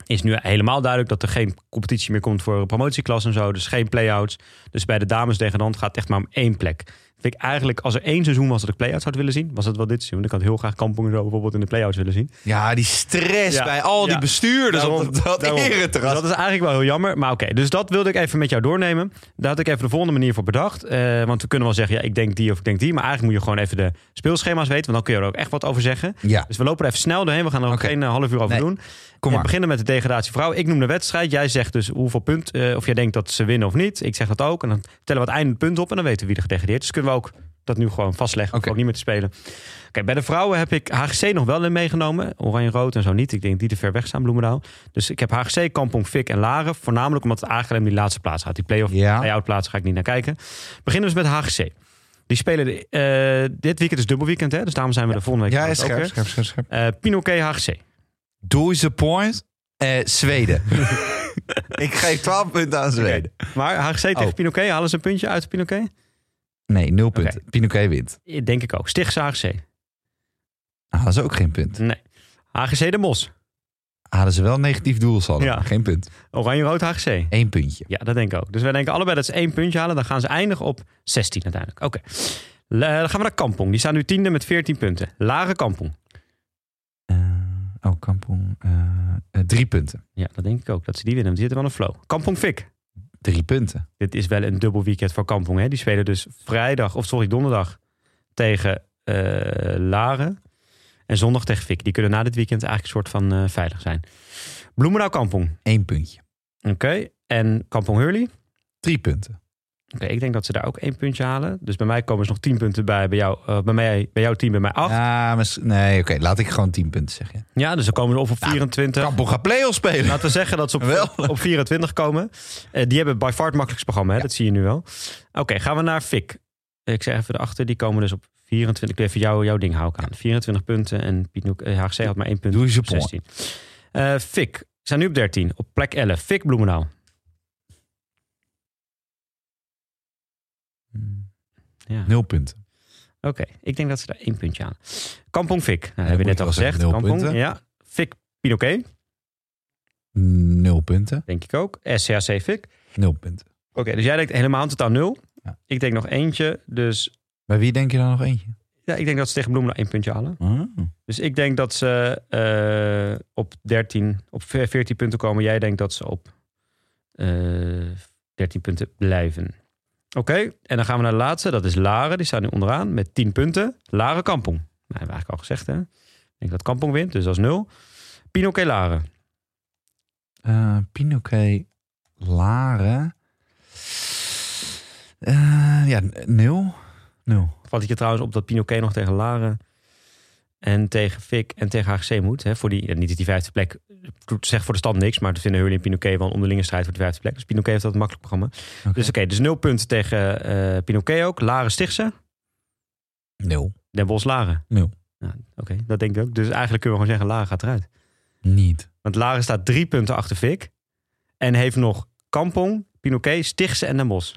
[SPEAKER 1] is nu helemaal duidelijk dat er geen competitie meer komt voor promotieklas en zo. Dus geen play-outs. Dus bij de dames degradant gaat het echt maar om één plek. Vind ik eigenlijk, als er één seizoen was dat ik play-outs had willen zien... was het wel dit seizoen. Ik had heel graag Kampong zo bijvoorbeeld in de play-outs willen zien.
[SPEAKER 2] Ja, die stress
[SPEAKER 1] Ja.
[SPEAKER 2] bij al die
[SPEAKER 1] Ja.
[SPEAKER 2] bestuurders
[SPEAKER 1] Daarom-
[SPEAKER 2] op dat, dat ereterras.
[SPEAKER 1] Dat is eigenlijk wel heel jammer. Maar oké, dus dat wilde ik even met jou doornemen. Daar had ik even de volgende manier voor bedacht. Eh, want we kunnen wel zeggen, ja, ik denk die of ik denk die. Maar eigenlijk moet je gewoon even de speelschema's weten. Want dan kun je er ook echt wat over zeggen.
[SPEAKER 2] Ja,
[SPEAKER 1] Dus we lopen er even snel doorheen. We gaan er ook geen eh, half uur over
[SPEAKER 2] Nee,
[SPEAKER 1] doen.
[SPEAKER 2] kom
[SPEAKER 1] We
[SPEAKER 2] maar.
[SPEAKER 1] beginnen met de degradatie vrouw. Ik noem de wedstrijd. Jij zegt dus hoeveel punt, eh, of jij denkt dat ze winnen of niet. Ik zeg dat ook. En dan tellen we het einde punt op en dan weten we wie er gedegradeerd is. Dus kunnen we ook dat nu gewoon vastleggen. Of ook niet meer te spelen. Oké, bij de vrouwen heb ik HGC nog wel in meegenomen. Oranje-rood en zo niet. Ik denk die te ver weg staan, Bloemendaal. Dus ik heb HGC, Kampong, Fik en Laren. Voornamelijk omdat het om die laatste plaats gaat. Die play-off,
[SPEAKER 2] Ja.
[SPEAKER 1] play-out plaats ga ik niet naar kijken. Beginnen dus met HGC. Die spelen de, eh, dit weekend is dubbel weekend, hè? Dus daarom zijn we de volgende week
[SPEAKER 2] ja
[SPEAKER 1] ook
[SPEAKER 2] is scherp,
[SPEAKER 1] weer.
[SPEAKER 2] scherp, scherp, scherp.
[SPEAKER 1] Eh, Pinoquet, HGC.
[SPEAKER 2] Doe point. Eh, Zweden. ik geef 12 punten aan Zweden.
[SPEAKER 1] Maar HGC tegen
[SPEAKER 2] Oh.
[SPEAKER 1] Pinoquet, halen ze een puntje uit Pinoquet?
[SPEAKER 2] Nee, 0 punten. Pinoquet wint.
[SPEAKER 1] Denk ik ook. Stichtse HGC.
[SPEAKER 2] Halen ze ook geen punt.
[SPEAKER 1] Nee. HGC de Mos.
[SPEAKER 2] Hadden ze wel negatief doelsaldo.
[SPEAKER 1] Ja.
[SPEAKER 2] Geen punt.
[SPEAKER 1] Oranje-rood HGC.
[SPEAKER 2] Eén puntje.
[SPEAKER 1] Ja, dat denk ik ook. Dus wij denken allebei dat ze één puntje halen. Dan gaan ze eindigen op 16 uiteindelijk. Oké. Le- Dan gaan we naar Kampong. Die staan nu tiende met 14 punten. Lage Kampong.
[SPEAKER 2] Eh, oh, Kampong. eh, eh, drie punten.
[SPEAKER 1] Ja, dat denk ik ook. Dat ze die winnen. want Die zitten wel een flow. Kampong Fik.
[SPEAKER 2] Drie punten.
[SPEAKER 1] Dit is wel een dubbel weekend voor Kampong. Hè? Die spelen dus vrijdag, of sorry, donderdag tegen eh Laren. En zondag tegen Fik. Die kunnen na dit weekend eigenlijk een soort van eh, veilig zijn. Bloemendaal Kampong.
[SPEAKER 2] Eén puntje.
[SPEAKER 1] Oké. En Kampong Hurley.
[SPEAKER 2] Drie punten.
[SPEAKER 1] Oké, ik denk dat ze daar ook één puntje halen. Dus bij mij komen ze nog tien punten bij. Bij, jou, eh, bij, mij, bij jouw team, bij mij acht. Ja,
[SPEAKER 2] Ja, nee, oké. laat ik gewoon tien punten zeggen.
[SPEAKER 1] dus ze komen of op 24.
[SPEAKER 2] Kampong gaat play-off spelen.
[SPEAKER 1] Laten we zeggen dat ze op,
[SPEAKER 2] Wel.
[SPEAKER 1] op 24 komen. Eh, die hebben by far het makkelijkste programma, hè? dat zie je nu wel. Oké, gaan we naar Fik. Ik zeg even erachter, die komen dus op 24. Ik even jou, jouw ding houden aan. 24 punten en Piet Noek, eh, HGC had maar één punt.
[SPEAKER 2] Doe je
[SPEAKER 1] op
[SPEAKER 2] point.
[SPEAKER 1] 16. Eh Fik, zijn nu op 13. Op plek 11, Fik Bloemendaal. Ja.
[SPEAKER 2] Nul punten.
[SPEAKER 1] Oké, ik denk dat ze daar één puntje aan. Kampong Fik, nou,
[SPEAKER 2] dan
[SPEAKER 1] hebben we net al gezegd. Kampong,
[SPEAKER 2] punten.
[SPEAKER 1] ja. Fik Pinoquet,
[SPEAKER 2] Nul punten.
[SPEAKER 1] denk ik ook. SCAC Fik.
[SPEAKER 2] Nul punten.
[SPEAKER 1] Oké, dus jij denkt helemaal totaal nul.
[SPEAKER 2] Ja.
[SPEAKER 1] Ik denk nog eentje. Dus
[SPEAKER 2] Bij wie denk je dan nog eentje?
[SPEAKER 1] ja, ik denk dat ze tegen Bloemendaal één puntje halen.
[SPEAKER 2] Ah.
[SPEAKER 1] Dus ik denk dat ze eh, op 13, op 14 punten komen. Jij denkt dat ze op eh 13 punten blijven. Oké, en dan gaan we naar de laatste. Dat is Laren. Die staat nu onderaan met 10 punten. Laren Kampong. Nou, hebben we eigenlijk al gezegd, hè? Ik denk dat Kampong wint, dus dat is 0. Pinoquet Laren.
[SPEAKER 2] Eh, Pinoquet Laren. Eh, ja, n- nul. Nul.
[SPEAKER 1] Valt ik je trouwens op dat Pinoquet nog tegen Laren en tegen Fik en tegen HGC moet. Hè? Voor die, niet dat die vijfde plek, ik zeg voor de stand niks, maar dat vinden Hurley en Pinoquet wel een onderlinge strijd voor de vijfde plek. Dus Pinoquet heeft dat een makkelijk programma. Dus oké, dus nul punten tegen eh Pinoquet ook. Laren Stichtse,
[SPEAKER 2] Nul.
[SPEAKER 1] Den Bosch Laren.
[SPEAKER 2] Nul.
[SPEAKER 1] Oké, dat denk ik ook. Dus eigenlijk kunnen we gewoon zeggen, Laren gaat eruit.
[SPEAKER 2] Niet.
[SPEAKER 1] Want Laren staat drie punten achter Fik en heeft nog Kampong, Pinoquet, Stichtse en Den Bosch.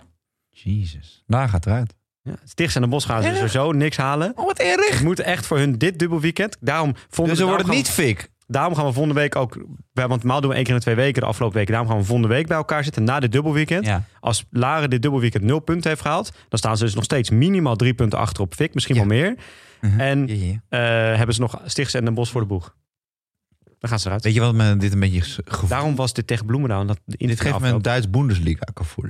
[SPEAKER 2] Jezus. Daar gaat eruit.
[SPEAKER 1] Ja, Stichtse en Den Bosch gaan ze sowieso niks halen.
[SPEAKER 2] Oh, wat erg.
[SPEAKER 1] Het moet echt voor hun dit dubbel weekend. Daarom vonden
[SPEAKER 2] Dus het
[SPEAKER 1] gaan
[SPEAKER 2] niet fik.
[SPEAKER 1] Daarom gaan we volgende week ook... Want normaal doen we één keer in de twee weken de afgelopen weken. Daarom gaan we volgende week bij elkaar zitten na dit dubbelweekend.
[SPEAKER 2] Ja.
[SPEAKER 1] Als Laren dit dubbelweekend nul punten heeft gehaald... dan staan ze dus nog steeds minimaal drie punten achter op Fik. Misschien
[SPEAKER 2] Ja.
[SPEAKER 1] wel meer.
[SPEAKER 2] Mhm.
[SPEAKER 1] En eh, hebben ze nog Stichtse en Den Bosch voor de boeg. Dan gaan ze eruit.
[SPEAKER 2] Weet je wat me dit een beetje ge- gevoel...
[SPEAKER 1] Daarom was dit tegen Bloemendaal. en Dat in
[SPEAKER 2] Dit geeft me een Duits Bundesliga gevoel.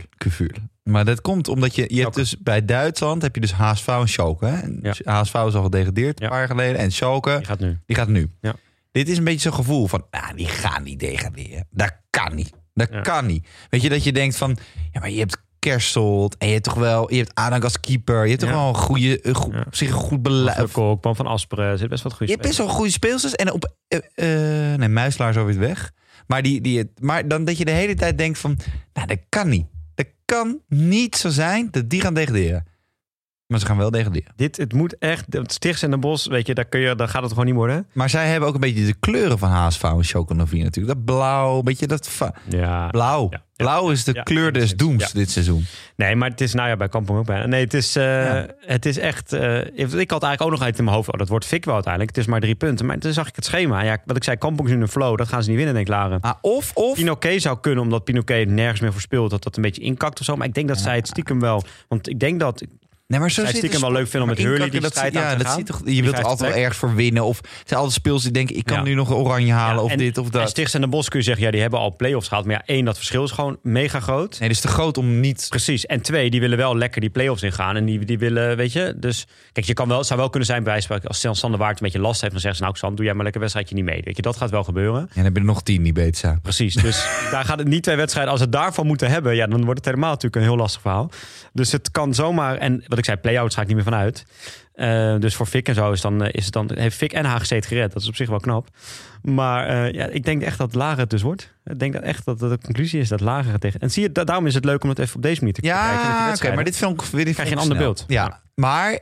[SPEAKER 2] Maar dat komt omdat je... Je hebt dus bij Duitsland heb je dus HSV en Schalke. Hè? En
[SPEAKER 1] Ja.
[SPEAKER 2] HSV is al gedegradeerd een paar jaar geleden. En Schalke,
[SPEAKER 1] Die gaat nu.
[SPEAKER 2] die gaat nu.
[SPEAKER 1] Ja.
[SPEAKER 2] Dit is een beetje zo'n gevoel van... Ah, die gaan niet degraderen. Dat kan niet. Dat
[SPEAKER 1] Ja.
[SPEAKER 2] kan niet. Weet je, dat je denkt van... Ja, maar je hebt Kerstelt en je hebt toch wel... Je hebt Adank als keeper. Je hebt toch wel een goede... Een goed,
[SPEAKER 1] Ja.
[SPEAKER 2] Op zich een goed beleid.
[SPEAKER 1] Pan van Asperen. Er zit best wat goede
[SPEAKER 2] Je hebt best wel goede speelsters. En op... eh, nee, Muislaar is alweer weg. Maar, die, die, maar dan dat je de hele tijd denkt van... Nou, dat kan niet. Dat kan niet zo zijn dat die gaan degraderen. Maar ze gaan wel degraderen.
[SPEAKER 1] Dit, het moet echt... Het Stichtse en Den Bosch, weet je, daar, kun je, daar gaat het gewoon niet worden.
[SPEAKER 2] Maar zij hebben ook een beetje de kleuren van HSV en Choconovie natuurlijk. Dat blauw, beetje dat...
[SPEAKER 1] Ja.
[SPEAKER 2] Blauw.
[SPEAKER 1] Ja.
[SPEAKER 2] Blauw is de
[SPEAKER 1] Ja,
[SPEAKER 2] kleur des doems dit seizoen.
[SPEAKER 1] Nee, maar het is, nou ja, bij Kampong ook bijna. Nee, het is, eh, het is echt. eh, ik had eigenlijk ook nog uit in mijn hoofd. Oh, dat wordt fik wel uiteindelijk. Het is maar drie punten. Maar toen zag ik het schema. Ja, wat ik zei, Kampong is nu in een flow. Dat gaan ze niet winnen, denk ik, Laren.
[SPEAKER 2] Ah, of, of...
[SPEAKER 1] Pinoquet zou kunnen, omdat Pinoquet nergens meer voor speelt. Dat dat een beetje inkakt of zo. Maar ik denk dat zij het stiekem wel. Want ik denk dat.
[SPEAKER 2] Nee, maar zo zit
[SPEAKER 1] stiekem wel leuk vinden om met Hurley die strijd
[SPEAKER 2] dat,
[SPEAKER 1] aan
[SPEAKER 2] ja,
[SPEAKER 1] te
[SPEAKER 2] dat
[SPEAKER 1] gaan.
[SPEAKER 2] zit toch, je wilt
[SPEAKER 1] vijfde
[SPEAKER 2] altijd wel ergens voor winnen. Of het zijn altijd speels die denken, ik kan
[SPEAKER 1] Ja.
[SPEAKER 2] nu nog oranje halen.
[SPEAKER 1] Ja,
[SPEAKER 2] of
[SPEAKER 1] en-
[SPEAKER 2] dit of
[SPEAKER 1] En
[SPEAKER 2] dat.
[SPEAKER 1] Stichts en de Bos kun je zeggen, ja, die hebben al play-offs gehaald. Maar ja, één, dat verschil is gewoon mega groot.
[SPEAKER 2] Nee, dat is te groot om niet...
[SPEAKER 1] Precies. En twee, die willen wel lekker die play-offs ingaan. En die, die willen, weet je. Dus kijk, je kan wel, zou wel kunnen zijn bij wijze van Als Sander Waard een beetje last heeft, dan zeggen ze, nou, Sander, doe jij maar lekker wedstrijdje niet mee. Weet je, dat gaat wel gebeuren.
[SPEAKER 2] Ja, dan heb je er nog tien die beter zijn.
[SPEAKER 1] Precies. Dus daar gaat het niet twee wedstrijden. Als we het daarvan moeten hebben, ja, dan wordt het helemaal natuurlijk een heel lastig verhaal. Dus het kan zomaar. En wat ik zei, play-outs ga ik niet meer vanuit. Eh, dus voor Fik en zo is, dan, eh, is het dan. Heeft Fik en HGC het gered. Dat is op zich wel knap. Maar eh, ja, ik denk echt dat Lager het dus wordt. Ik denk dat echt dat dat de conclusie is dat Lager het tegen. En zie je, da- daarom is het leuk om het even op deze manier te kijken. met die
[SPEAKER 2] Ja, oké, maar dit ik weer
[SPEAKER 1] Krijg je een ander beeld.
[SPEAKER 2] Ja,
[SPEAKER 1] Ja.
[SPEAKER 2] maar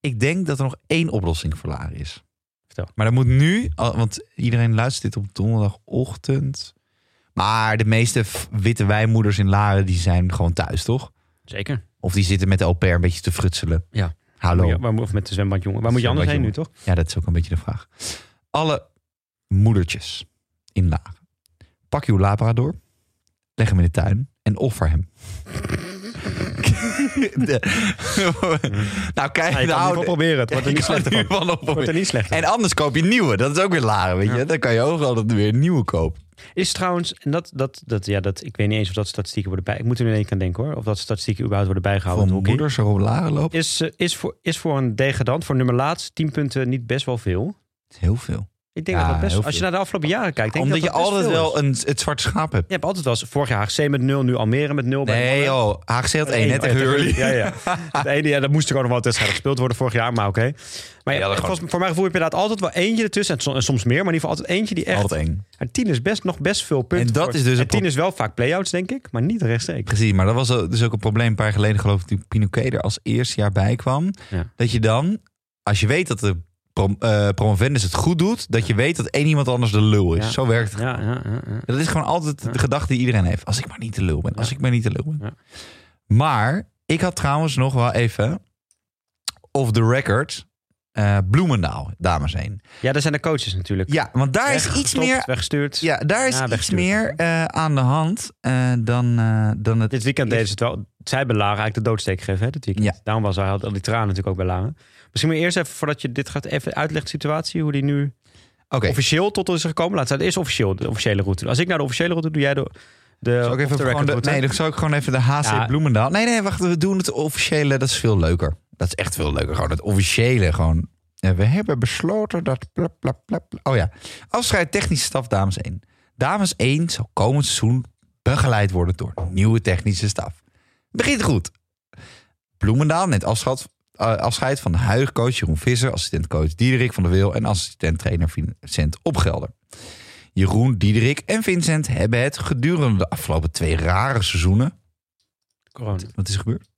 [SPEAKER 2] ik denk dat er nog één oplossing voor Laren is.
[SPEAKER 1] Vertel.
[SPEAKER 2] Maar dat moet nu, want iedereen luistert dit op donderdagochtend. Maar de meeste witte wijnmoeders in Laren, die zijn gewoon thuis, toch?
[SPEAKER 1] Zeker.
[SPEAKER 2] Of die zitten met de au pair een beetje te frutselen.
[SPEAKER 1] Ja.
[SPEAKER 2] Hallo.
[SPEAKER 1] Waar, waar, of met de zwembadjongen. Waar moet je anders heen nu, toch?
[SPEAKER 2] Ja, dat is ook een beetje de vraag. Alle moedertjes in Laren. Pak uw labrador, leg hem in de tuin en offer hem. nou, kijk,
[SPEAKER 1] Ja, je
[SPEAKER 2] nou,
[SPEAKER 1] geval proberen. Het wordt er niet slechter
[SPEAKER 2] ieder
[SPEAKER 1] van. Het wordt er niet slechter
[SPEAKER 2] En anders koop je een nieuwe. Dat is ook weer lager, weet je. Dan kan je ook altijd weer een nieuwe kopen.
[SPEAKER 1] Is trouwens, en dat, dat, dat, ja, dat, ik weet niet eens of dat statistieken worden bij. Ik moet er in één aan denken hoor. Of dat statistieken überhaupt worden bijgehouden.
[SPEAKER 2] Voor
[SPEAKER 1] hockey.
[SPEAKER 2] moeders lager lopen.
[SPEAKER 1] Is, eh, is, voor, is voor een degradant, voor nummer laatst, 10 punten niet best wel veel?
[SPEAKER 2] Heel veel.
[SPEAKER 1] Ik denk
[SPEAKER 2] Ja,
[SPEAKER 1] dat dat best Als je naar de afgelopen jaren kijkt, denk
[SPEAKER 2] Omdat je
[SPEAKER 1] dat best
[SPEAKER 2] altijd wel een, het zwarte schaap hebt.
[SPEAKER 1] Je hebt altijd wel eens, vorig jaar HC met 0, nu Almere met 0. bij
[SPEAKER 2] Nee, joh. HGC had één,
[SPEAKER 1] Eén,
[SPEAKER 2] net tegen
[SPEAKER 1] ja,
[SPEAKER 2] Hurley.
[SPEAKER 1] Ja, ja. Het ene, ja, dat moest er ook nog wel wedstrijden gespeeld worden vorig jaar, maar oké. Maar ja,
[SPEAKER 2] Ja, dat
[SPEAKER 1] volgens- voor mijn gevoel heb je inderdaad altijd wel eentje ertussen. En som- en soms meer, maar in ieder geval altijd eentje die echt...
[SPEAKER 2] Altijd.
[SPEAKER 1] En 10 is best, nog best veel punten.
[SPEAKER 2] En dat
[SPEAKER 1] voor-
[SPEAKER 2] is dus
[SPEAKER 1] en
[SPEAKER 2] een
[SPEAKER 1] 10
[SPEAKER 2] pro-
[SPEAKER 1] is wel vaak play-outs, denk ik, maar niet rechtstreeks.
[SPEAKER 2] Precies, maar dat was dus ook een probleem een paar jaar geleden, geloof ik, toen Pinoquet er als eerste jaar bij kwam.
[SPEAKER 1] Ja.
[SPEAKER 2] Dat je dan, als je weet dat de prom eh, promovendus het goed doet, dat je weet dat één iemand anders de lul is.
[SPEAKER 1] Ja.
[SPEAKER 2] Zo werkt het.
[SPEAKER 1] Ja, ja, ja, ja.
[SPEAKER 2] Dat is gewoon altijd de gedachte die iedereen heeft. Als ik maar niet de lul ben, als ik maar niet de lul ben. Maar ik had trouwens nog wel even, off the record, eh, Bloemendaal, dames heen.
[SPEAKER 1] ja, daar zijn de coaches natuurlijk.
[SPEAKER 2] Ja, want daar is iets meer
[SPEAKER 1] Weggestuurd.
[SPEAKER 2] Ja, daar is
[SPEAKER 1] Ja,
[SPEAKER 2] iets meer eh, aan de hand dan, dan het.
[SPEAKER 1] Dit weekend deden ze het wel. Zij hebben Lara eigenlijk de doodsteek gegeven, hè, dit weekend.
[SPEAKER 2] Ja.
[SPEAKER 1] Daarom was hij, al die tranen natuurlijk ook bij Lara. Misschien moet je eerst even, voordat je dit gaat, even uitleggen de situatie, hoe die nu officieel tot ons is gekomen. Laat het eerst officieel, de officiële route. Als ik naar de officiële route doe, jij de, de
[SPEAKER 2] Zal ik even de, nee, dan zou ik gewoon even de HC
[SPEAKER 1] Ja.
[SPEAKER 2] Bloemendaal. Nee, nee, wacht, we doen het officiële. Dat is veel leuker. Dat is echt veel leuker. Gewoon het officiële. Gewoon. We hebben besloten dat. Plap. Oh ja. Afscheid technische staf, dames 1. Dames 1 zal komend seizoen begeleid worden door nieuwe technische staf. Begint goed. Bloemendaal neemt afscheid, eh, afscheid van de huidige coach Jeroen Visser, assistentcoach Diederik van der Wil en assistent-trainer Vincent Opgelder. Jeroen, Diederik en Vincent hebben het gedurende de afgelopen twee rare seizoenen.
[SPEAKER 1] Corona.
[SPEAKER 2] Wat is er gebeurd?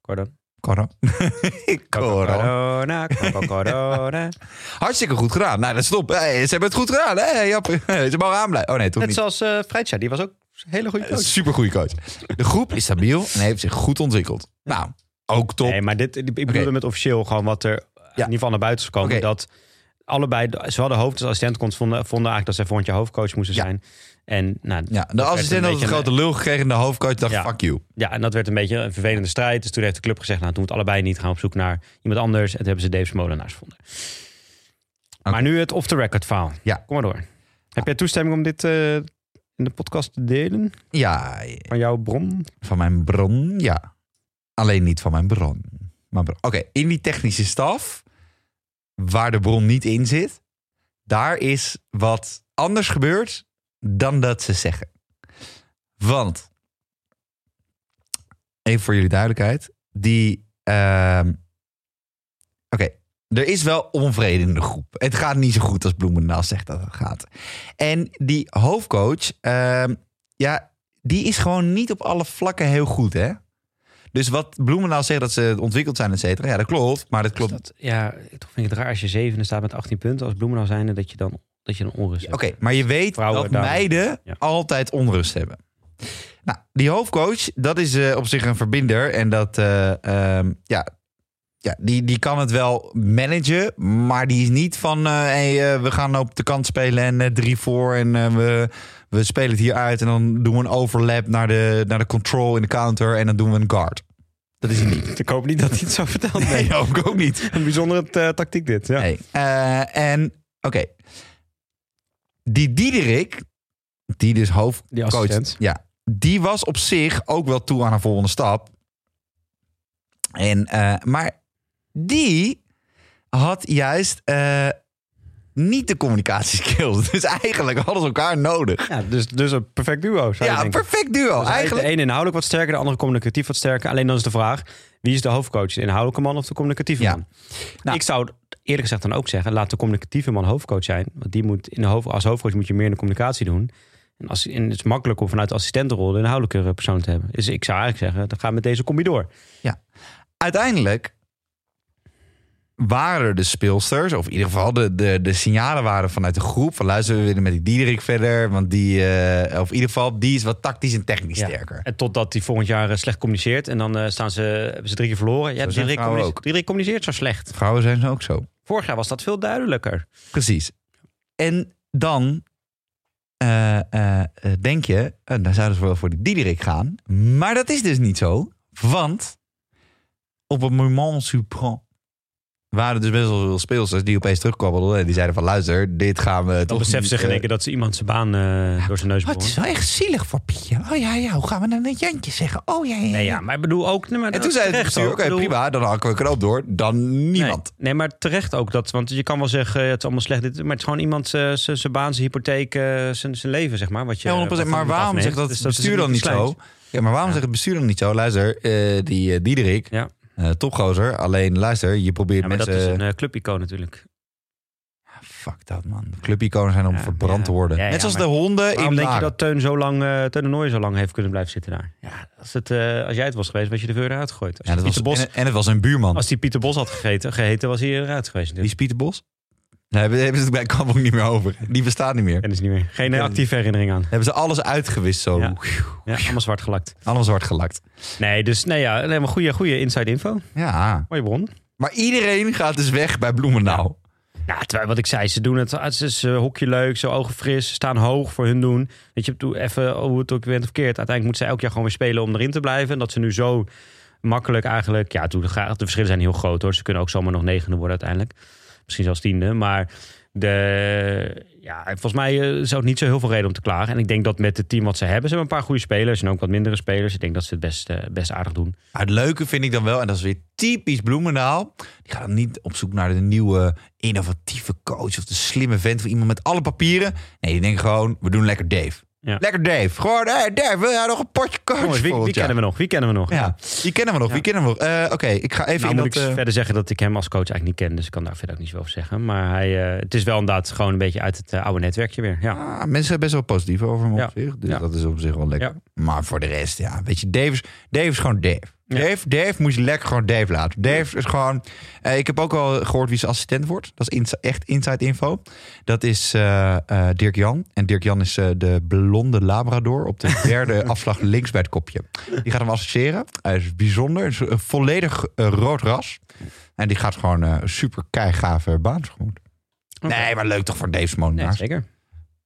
[SPEAKER 1] Corona.
[SPEAKER 2] Corona. Corona.
[SPEAKER 1] Corona.
[SPEAKER 2] Hartstikke goed gedaan. Nou, dat is top. Hey, ze hebben het goed gedaan. Hey, Jap. Ze mogen aanblijven. Oh nee, toch
[SPEAKER 1] Net
[SPEAKER 2] niet.
[SPEAKER 1] zoals eh Freitja, die was ook een hele goede coach.
[SPEAKER 2] Super goede coach. De groep is stabiel en heeft zich goed ontwikkeld. Nou, ook top.
[SPEAKER 1] Nee, maar dit, ik bedoelde met officieel gewoon wat er in ieder geval naar buiten is gekomen. Dat allebei, zowel de hoofd- als assistentcoach vonden, vonden eigenlijk dat zij volgend jaar hoofdcoach moesten
[SPEAKER 2] Ja.
[SPEAKER 1] zijn. En, nou,
[SPEAKER 2] Ja, de assistent had
[SPEAKER 1] een
[SPEAKER 2] grote lul gekregen en de hoofdcoach dacht,
[SPEAKER 1] Ja.
[SPEAKER 2] fuck you.
[SPEAKER 1] Ja, en dat werd een beetje een vervelende strijd. Dus toen heeft de club gezegd, nou doen we het allebei niet. Gaan op zoek naar iemand anders. En toen hebben ze Dave Smolenaars gevonden. Maar nu het off-the-record verhaal.
[SPEAKER 2] Ja.
[SPEAKER 1] Kom maar door. Heb jij toestemming om dit eh, in de podcast te delen?
[SPEAKER 2] Ja,
[SPEAKER 1] Van jouw bron?
[SPEAKER 2] van mijn bron, ja. Alleen niet van mijn bron. Oké, in die technische staf, waar de bron niet in zit, daar is wat anders gebeurd dan dat ze zeggen. Want, even voor jullie duidelijkheid, die. ehm, Oké, er is wel onvrede in de groep. Het gaat niet zo goed als Bloemendaal zegt dat het gaat. En die hoofdcoach, ehm, ja, die is gewoon niet op alle vlakken heel goed, hè? Dus wat Bloemendaal zegt dat ze ontwikkeld zijn, et cetera. Ja, dat klopt. Maar dat klopt.
[SPEAKER 1] Dat, ja, toch vind ik het raar als je zevende staat met 18 punten. Als Bloemendaal zijnde dat je dan, dat je dan onrust
[SPEAKER 2] Oké,
[SPEAKER 1] hebt.
[SPEAKER 2] maar je weet
[SPEAKER 1] Vrouwen
[SPEAKER 2] dat meiden
[SPEAKER 1] Ja.
[SPEAKER 2] altijd onrust hebben. Nou, die hoofdcoach, dat is eh, op zich een verbinder. En dat, eh, ehm, ja, ja die, die kan het wel managen. Maar die is niet van, hey, eh, we gaan op de kant spelen en eh, drie voor. En we, we spelen het hier uit. En dan doen we een overlap naar de, naar de control in de counter. En dan doen we een guard. Dat is hij niet.
[SPEAKER 1] Ik hoop niet dat hij het zo vertelt.
[SPEAKER 2] Nee, hoop ik ook niet.
[SPEAKER 1] Een bijzondere eh, tactiek dit. Ja.
[SPEAKER 2] Nee. Eh, en oké. Die Diederik, die dus hoofdcoach,
[SPEAKER 1] Die
[SPEAKER 2] ja, die was op zich ook wel toe aan een volgende stap. En, eh, maar die had juist niet de communicatieskills. Dus eigenlijk hadden ze elkaar nodig.
[SPEAKER 1] Ja, dus, dus een perfect duo. Zou
[SPEAKER 2] Ja,
[SPEAKER 1] denken.
[SPEAKER 2] perfect duo.
[SPEAKER 1] Dus
[SPEAKER 2] eigenlijk.
[SPEAKER 1] De ene inhoudelijk wat sterker, de andere communicatief wat sterker. Alleen dan is de vraag, wie is de hoofdcoach? De inhoudelijke man of de communicatieve
[SPEAKER 2] Ja.
[SPEAKER 1] man?
[SPEAKER 2] Nou.
[SPEAKER 1] ik zou eerlijk gezegd dan ook zeggen, laat de communicatieve man hoofdcoach zijn. Want die moet in de hoofd, als hoofdcoach moet je meer in de communicatie doen. En, als, en het is makkelijk om vanuit de assistentenrol de inhoudelijke persoon te hebben. Dus ik zou eigenlijk zeggen, dan ga met deze combi door.
[SPEAKER 2] uiteindelijk waren er de speelsters, of in ieder geval de, de, de signalen waren vanuit de groep van luister, we willen met die Diederik verder, want die, eh, of in ieder geval, die is wat tactisch en technisch
[SPEAKER 1] Ja.
[SPEAKER 2] sterker.
[SPEAKER 1] En totdat hij volgend jaar eh, slecht communiceert. En dan eh, staan ze, hebben ze drie keer verloren. Ja, Diederik, communiceert,
[SPEAKER 2] ook.
[SPEAKER 1] Diederik communiceert zo slecht.
[SPEAKER 2] Vrouwen zijn ze ook zo.
[SPEAKER 1] Vorig jaar was dat veel duidelijker.
[SPEAKER 2] Precies. En dan denk je, dan zouden ze wel voor die Diederik gaan. Maar dat is dus niet zo. Want op het moment supreme waren dus best wel veel speelsters die opeens terugkwabbelden. En die zeiden van luister, dit gaan we
[SPEAKER 1] Dan
[SPEAKER 2] toch
[SPEAKER 1] beseffen
[SPEAKER 2] niet,
[SPEAKER 1] ze in
[SPEAKER 2] eh,
[SPEAKER 1] één keer dat ze iemand zijn baan eh, door zijn neus
[SPEAKER 2] Oh, het is wel echt zielig voor Pietje. Oh ja, ja, hoe gaan we dan een Jantje zeggen? Oh ja, ja.
[SPEAKER 1] Nee, ja, maar ik bedoel ook... Nee, maar
[SPEAKER 2] En toen zei het bestuur, oké,
[SPEAKER 1] bedoel-
[SPEAKER 2] prima, dan hakken we knoop door. Dan niemand.
[SPEAKER 1] Nee, nee, maar terecht ook. Dat, want je kan wel zeggen, het is allemaal slecht. dit- Maar het is gewoon iemand eh, zijn baan, zijn hypotheek, zijn leven, zeg maar. Wat je,
[SPEAKER 2] Ja, 100%.
[SPEAKER 1] wat van
[SPEAKER 2] Maar waarom zegt dat
[SPEAKER 1] Dus
[SPEAKER 2] het bestuur
[SPEAKER 1] is
[SPEAKER 2] dan niet zo? Ja, maar waarom zegt het bestuur dan niet zo? Luister, die Diederik, Eh, topgozer. Alleen luister, je probeert
[SPEAKER 1] Ja, maar
[SPEAKER 2] mensen...
[SPEAKER 1] dat is een eh, clubicoon natuurlijk.
[SPEAKER 2] Fuck dat man. Clubiconen zijn om
[SPEAKER 1] Ja,
[SPEAKER 2] verbrand
[SPEAKER 1] ja.
[SPEAKER 2] te worden. Net zoals de honden in
[SPEAKER 1] denk je dat Teun zo lang, eh Teun de zo lang heeft kunnen blijven zitten daar? Ja, als, het, als jij het was geweest, was je de veur eruit gegooid. Als,
[SPEAKER 2] Ja, dat was,
[SPEAKER 1] Bos,
[SPEAKER 2] en, en het was een buurman.
[SPEAKER 1] als die Pieter Bos had gegeten, geheten, was hij eruit geweest.
[SPEAKER 2] Wie is
[SPEAKER 1] natuurlijk.
[SPEAKER 2] Pieter Bos? Nee, hebben, hebben ze het bij Kampong niet meer over. Die bestaat niet meer.
[SPEAKER 1] Ken is niet meer. Geen eh, actieve herinnering aan.
[SPEAKER 2] Hebben ze alles uitgewist zo.
[SPEAKER 1] Ja. Ja, allemaal zwart gelakt.
[SPEAKER 2] Alles zwart gelakt.
[SPEAKER 1] Nee, dus nee, ja, nee, maar goede, goede inside info.
[SPEAKER 2] Ja.
[SPEAKER 1] Mooie bron.
[SPEAKER 2] Maar iedereen gaat dus weg bij Bloemendaal.
[SPEAKER 1] Ja, terwijl wat ik zei, ze doen het. Het is een hokje leuk, zo ogen fris, ze staan hoog voor hun doen. Weet je, even hoe het ook went of verkeerd. Uiteindelijk moeten ze elk jaar gewoon weer spelen om erin te blijven. En dat ze nu zo makkelijk eigenlijk, ja, de verschillen zijn heel groot hoor. Ze kunnen ook zomaar nog negende worden uiteindelijk. Misschien zelfs tiende. Maar de, ja, volgens mij eh, zou het niet zo heel veel reden om te klagen. En ik denk dat met het team wat ze hebben, ze hebben een paar goede spelers en ook wat mindere spelers. Ik denk dat ze het best, eh, best aardig doen.
[SPEAKER 2] Het leuke vind ik dan wel, en dat is weer typisch Bloemendaal. Die gaat dan niet op zoek naar de nieuwe innovatieve coach of de slimme vent of iemand met alle papieren. Nee, die denken gewoon, we doen lekker Dave.
[SPEAKER 1] Ja.
[SPEAKER 2] Lekker Dave. Gewoon, hey Dave, wil jij nog een potje coach
[SPEAKER 1] Jongens, wie, wie kennen we nog? Wie kennen we nog?
[SPEAKER 2] Ja, die kennen we nog. Wie kennen we nog? Eh, Oké, ik ga even
[SPEAKER 1] Nou
[SPEAKER 2] in
[SPEAKER 1] moet
[SPEAKER 2] dat...
[SPEAKER 1] ik
[SPEAKER 2] eh,
[SPEAKER 1] verder zeggen dat ik hem als coach eigenlijk niet ken. Dus ik kan daar verder ook niet zo over zeggen. Maar hij, eh, het is wel inderdaad gewoon een beetje uit het oude netwerkje weer. Ja.
[SPEAKER 2] ah, mensen zijn best wel positief over hem op zich. Dus dat is op zich wel lekker. Maar voor de rest, ja, weet je, Dave is, Dave is gewoon Dave. Dave, Dave moet je lekker gewoon Dave laten. Dave is gewoon... eh, ik heb ook al gehoord wie zijn assistent wordt. Dat is ins- echt inside info. Dat is eh, eh, Dirk Jan. En Dirk Jan is eh, de blonde labrador op de derde afslag links bij het kopje. Die gaat hem associëren. Hij is bijzonder. Is een volledig eh, rood ras. En die gaat gewoon eh, super keigave baan tegemoet. Nee, maar leuk toch voor Dave
[SPEAKER 1] Nee, zeker.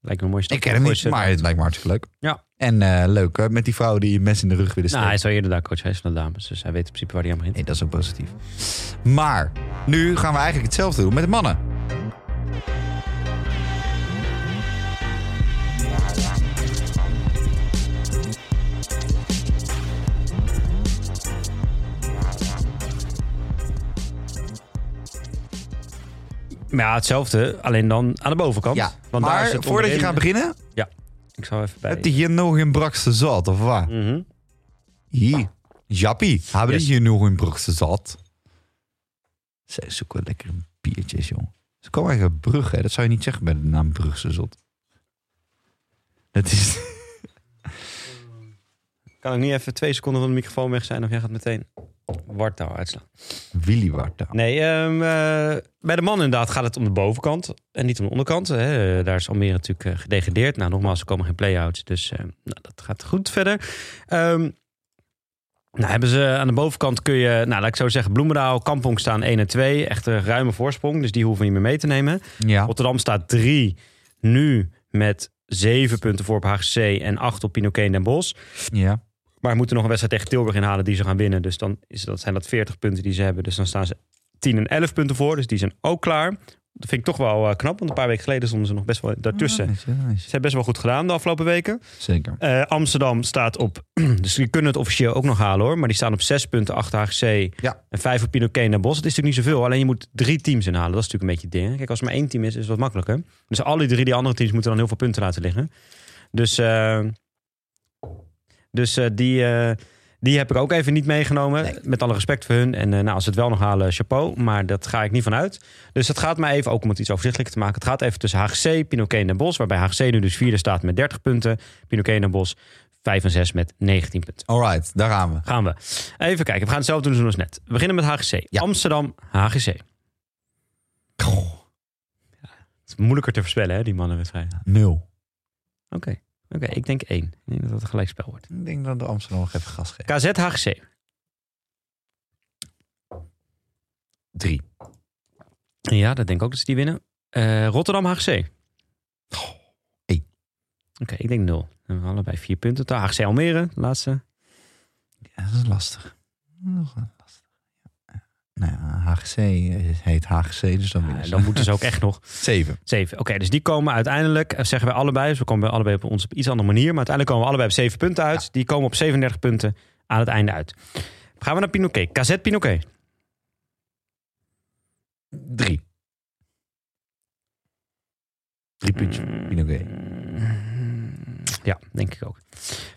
[SPEAKER 1] Lijkt me een mooie stap.
[SPEAKER 2] ik ken hem niet, maar het lijkt me hartstikke leuk.
[SPEAKER 1] Ja.
[SPEAKER 2] En eh, leuk hè, met die vrouwen die mensen in de rug willen
[SPEAKER 1] Nou,
[SPEAKER 2] steken.
[SPEAKER 1] hij is wel eerder daar coach geweest van de dames. Dus hij weet in principe waar hij aan begint.
[SPEAKER 2] Nee, dat is ook positief. Maar nu gaan we eigenlijk hetzelfde doen met de mannen.
[SPEAKER 1] Maar ja, hetzelfde. Alleen dan aan de bovenkant.
[SPEAKER 2] Ja,
[SPEAKER 1] Want daar is
[SPEAKER 2] maar
[SPEAKER 1] het
[SPEAKER 2] voordat je gaat beginnen,
[SPEAKER 1] Ik zou even bij...
[SPEAKER 2] heb je hier nog een brakste zat, of wat?
[SPEAKER 1] Mhm.
[SPEAKER 2] Hier, Jappie, hebben
[SPEAKER 1] Yes.
[SPEAKER 2] die hier nog een brakste zat? Zij zoeken lekker biertjes, joh. Ze komen eigenlijk uit Brugge, hè? dat zou je niet zeggen bij de naam Brugse Zot. Dat is...
[SPEAKER 1] Kan ik niet even twee seconden van de microfoon weg zijn? Of jij gaat meteen wartaal uitslaan?
[SPEAKER 2] Willy Warta.
[SPEAKER 1] Nee, ehm, eh, bij de man inderdaad gaat het om de bovenkant en niet om de onderkant. Hè. Daar is Almere natuurlijk eh, gedegradeerd. Nou, nogmaals, er komen geen play-outs, dus eh, nou, dat gaat goed verder. Ehm, nou, hebben ze aan de bovenkant kun je, nou, laat ik zo zeggen, Bloemendaal, Kampong staan 1 en 2. Echt een ruime voorsprong, dus die hoeven we niet meer mee te nemen.
[SPEAKER 2] Ja.
[SPEAKER 1] Rotterdam staat 3, nu met 7 punten voor op HGC en 8 op Pinoquet en Den Bosch.
[SPEAKER 2] ja.
[SPEAKER 1] Maar moeten nog een wedstrijd tegen Tilburg inhalen die ze gaan winnen. Dus dan is dat, zijn dat 40 punten die ze hebben. Dus dan staan ze 10 en 11 punten voor. Dus die zijn ook klaar. Dat vind ik toch wel eh, knap. Want een paar weken geleden stonden ze nog best wel daartussen.
[SPEAKER 2] Nice, nice.
[SPEAKER 1] Ze hebben best wel goed gedaan de afgelopen weken.
[SPEAKER 2] Zeker.
[SPEAKER 1] Eh, Amsterdam staat op... Dus die kunnen het officieel ook nog halen hoor. Maar die staan op 6 punten achter HGC.
[SPEAKER 2] Ja.
[SPEAKER 1] En 5 op Pinoquet en Bosch. Dat is natuurlijk niet zoveel. Alleen je moet drie teams inhalen. Dat is natuurlijk een beetje het ding. Kijk, als er maar één team is, is het wat makkelijker. Dus alle drie die andere teams moeten dan heel veel punten laten liggen. Dus, eh, dus eh, die, eh, die heb ik ook even niet meegenomen.
[SPEAKER 2] Nee.
[SPEAKER 1] Met alle respect voor hun. En eh, nou, als ze het wel nog halen, chapeau. Maar dat ga ik niet vanuit. Dus het gaat mij even, ook om het iets overzichtelijker te maken. Het gaat even tussen HGC, Pinoquet en Den Bosch. Waarbij HGC nu dus vierde staat met 30 punten. Pinoquet en Den Bosch 5 en 6 met 19 punten.
[SPEAKER 2] Alright, daar gaan we.
[SPEAKER 1] Gaan we. Even kijken. We gaan hetzelfde doen als net. We beginnen met HGC.
[SPEAKER 2] Ja.
[SPEAKER 1] Amsterdam, HGC. Het is moeilijker te voorspellen, hè, die mannenwedstrijd.
[SPEAKER 2] Nul.
[SPEAKER 1] Oké. Oké, ik denk één. Ik denk dat het een gelijkspel wordt.
[SPEAKER 2] Ik denk dat de Amsterdam nog even gas geeft.
[SPEAKER 1] KZ, HGC.
[SPEAKER 2] Drie.
[SPEAKER 1] Ja, dat denk ik ook dat ze die winnen. Eh, Rotterdam, HGC.
[SPEAKER 2] één.
[SPEAKER 1] Oké, ik denk nul. Dan hebben we allebei vier punten. HGC Almere, laatste.
[SPEAKER 2] Ja, dat is lastig. Nog een lastig. Ja. Nou ja, HGC heet HGC, dus dan
[SPEAKER 1] Ja, dan moeten ze ook echt nog
[SPEAKER 2] Zeven.
[SPEAKER 1] zeven. Oké, dus die komen uiteindelijk, eh, zeggen we allebei, dus we komen allebei op ons op iets andere manier, maar uiteindelijk komen we allebei op zeven punten uit. Die komen op 37 punten aan het einde uit. Gaan we naar Pinoquet. Kazet Pinoquet.
[SPEAKER 2] Drie. Drie puntjes. Pinoquet.
[SPEAKER 1] Ja, denk ik ook.